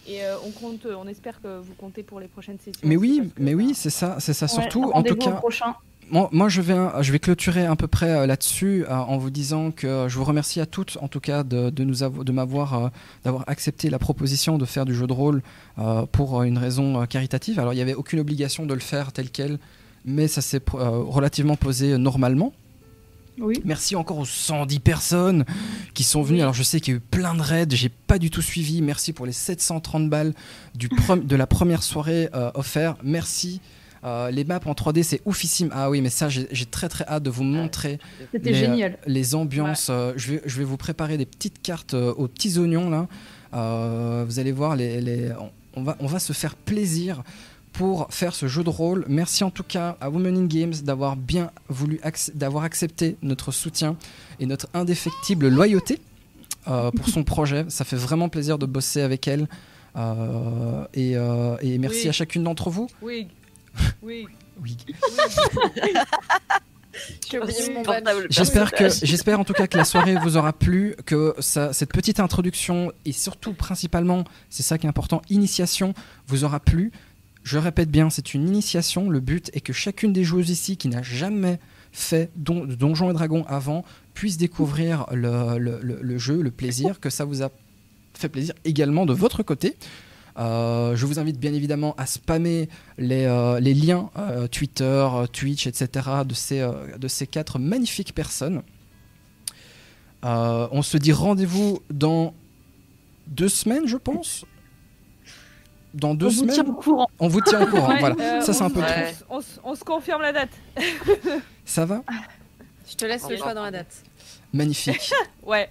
Et euh, on compte, euh, on espère que vous comptez pour les prochaines sessions. Mais oui, mais oui, c'est ça, c'est ça Ouais, surtout. En tout cas, prochain. Moi, moi, je vais, je vais clôturer à peu près euh, là-dessus euh, en vous disant que je vous remercie à toutes, en tout cas, de, de nous de m'avoir, euh, d'avoir accepté la proposition de faire du jeu de rôle euh, pour euh, une raison euh, caritative. Alors, il n'y avait aucune obligation de le faire tel quel, mais ça s'est euh, relativement posé euh, normalement. Oui. Merci encore aux 110 personnes qui sont venues. Alors je sais qu'il y a eu plein de raids, j'ai pas du tout suivi. Merci pour les 730 balles du de la première soirée euh, offerte. Merci. Euh, les maps en 3D c'est oufissime. Ah oui, mais ça j'ai très très hâte de vous montrer les, euh, génial. les ambiances. euh, je, vais, je vais vous préparer des petites cartes euh, aux petits oignons là. Euh, vous allez voir, les, les- on, va, on va se faire plaisir pour faire ce jeu de rôle. Merci en tout cas à Women in Games d'avoir bien voulu d'avoir accepté notre soutien et notre indéfectible loyauté euh, pour son projet. Ça fait vraiment plaisir de bosser avec elle. Euh, et, euh, et merci Oui. à chacune d'entre vous. Oui, oui. Oui. J'ai oublié mon badge. Insupportable J'espère que j'espère en tout cas que la soirée vous aura plu, que ça- cette petite introduction et surtout principalement, c'est ça qui est important, initiation vous aura plu. Je répète bien, c'est une initiation. Le but est que chacune des joueuses ici qui n'a jamais fait don, de Donjons et Dragons avant puisse découvrir le, le- le- le jeu, le plaisir, que ça vous a fait plaisir également de votre côté. Euh, je vous invite bien évidemment à spammer les, euh, les liens euh, Twitter, Twitch, etc. de ces, euh, de ces quatre magnifiques personnes. Euh, on se dit rendez-vous dans deux semaines, je pense. Dans deux On vous tient au courant. on vous tient au courant. Ouais, voilà, euh, ça c'est on un peu Ouais. On, se- on se confirme la date. Ça va Je te laisse le choix dans la date. Magnifique. Ouais.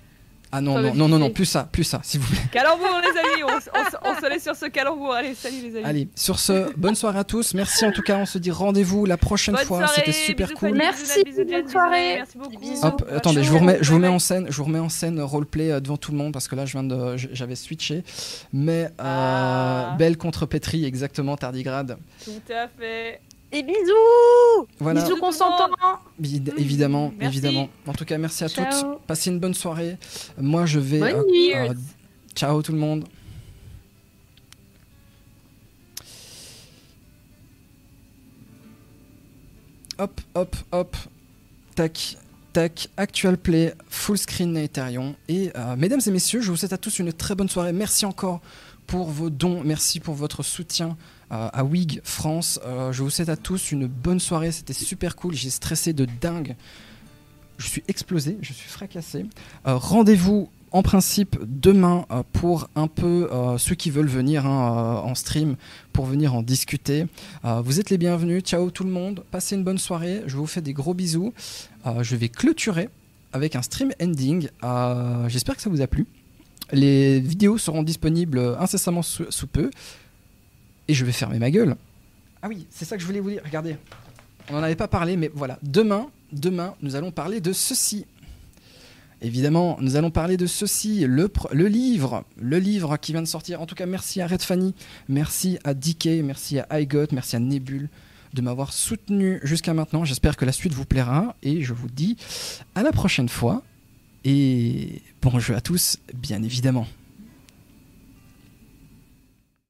Ah non, non, non, non, non, plus ça, plus ça, s'il vous plaît. Calembour, les amis. On, on on se laisse sur ce calembour. Allez, salut, les amis. Allez, sur ce, bonne soirée à tous. Merci en tout cas, on se dit rendez-vous la prochaine Bonne fois. C'était super cool. Merci, bisous, Nat, bisous, bonne soirée. Merci beaucoup. Bisous. Hop, Bonne attendez, je vous remets, je vous mets en scène, je vous remets en scène roleplay euh, devant tout le monde parce que là, je viens de, j- j'avais switché. Mais euh, Ah. Belle contre Petri, exactement, tardigrade. Tout à fait. Des bisous Voilà, Bisous consentants. Évid- évidemment, Merci. évidemment. En tout cas, merci à Ciao. toutes. Passez une bonne soirée. Moi, je vais. Bonne euh, euh, ciao tout le monde. Hop, hop, hop. Tac, tac. Actual play, full screen Ethereum. Et euh, mesdames et messieurs, je vous souhaite à tous une très bonne soirée. Merci encore pour vos dons. Merci pour votre soutien euh, à WIG France. Euh, je vous souhaite à tous une bonne soirée. C'était super cool. J'ai stressé de dingue. Je suis explosé, je suis fracassé. Euh, Rendez-vous en principe demain pour un peu ceux qui veulent venir hein, en stream pour venir en discuter. Vous êtes les bienvenus. Ciao tout le monde. Passez une bonne soirée. Je vous fais des gros bisous. Je vais clôturer avec un stream ending. J'espère que ça vous a plu. Les vidéos seront disponibles incessamment sous peu. Et je vais fermer ma gueule. Ah oui, c'est ça que je voulais vous dire. Regardez. On n'en avait pas parlé, mais voilà. Demain, demain, nous allons parler de ceci. Évidemment, nous allons parler de ceci, le, livre, le livre qui vient de sortir. En tout cas, merci à Red Fanny, merci à DK, merci à iGot, merci à Nebule de m'avoir soutenu jusqu'à maintenant. J'espère que la suite vous plaira et je vous dis à la prochaine fois et bon jeu à tous, bien évidemment.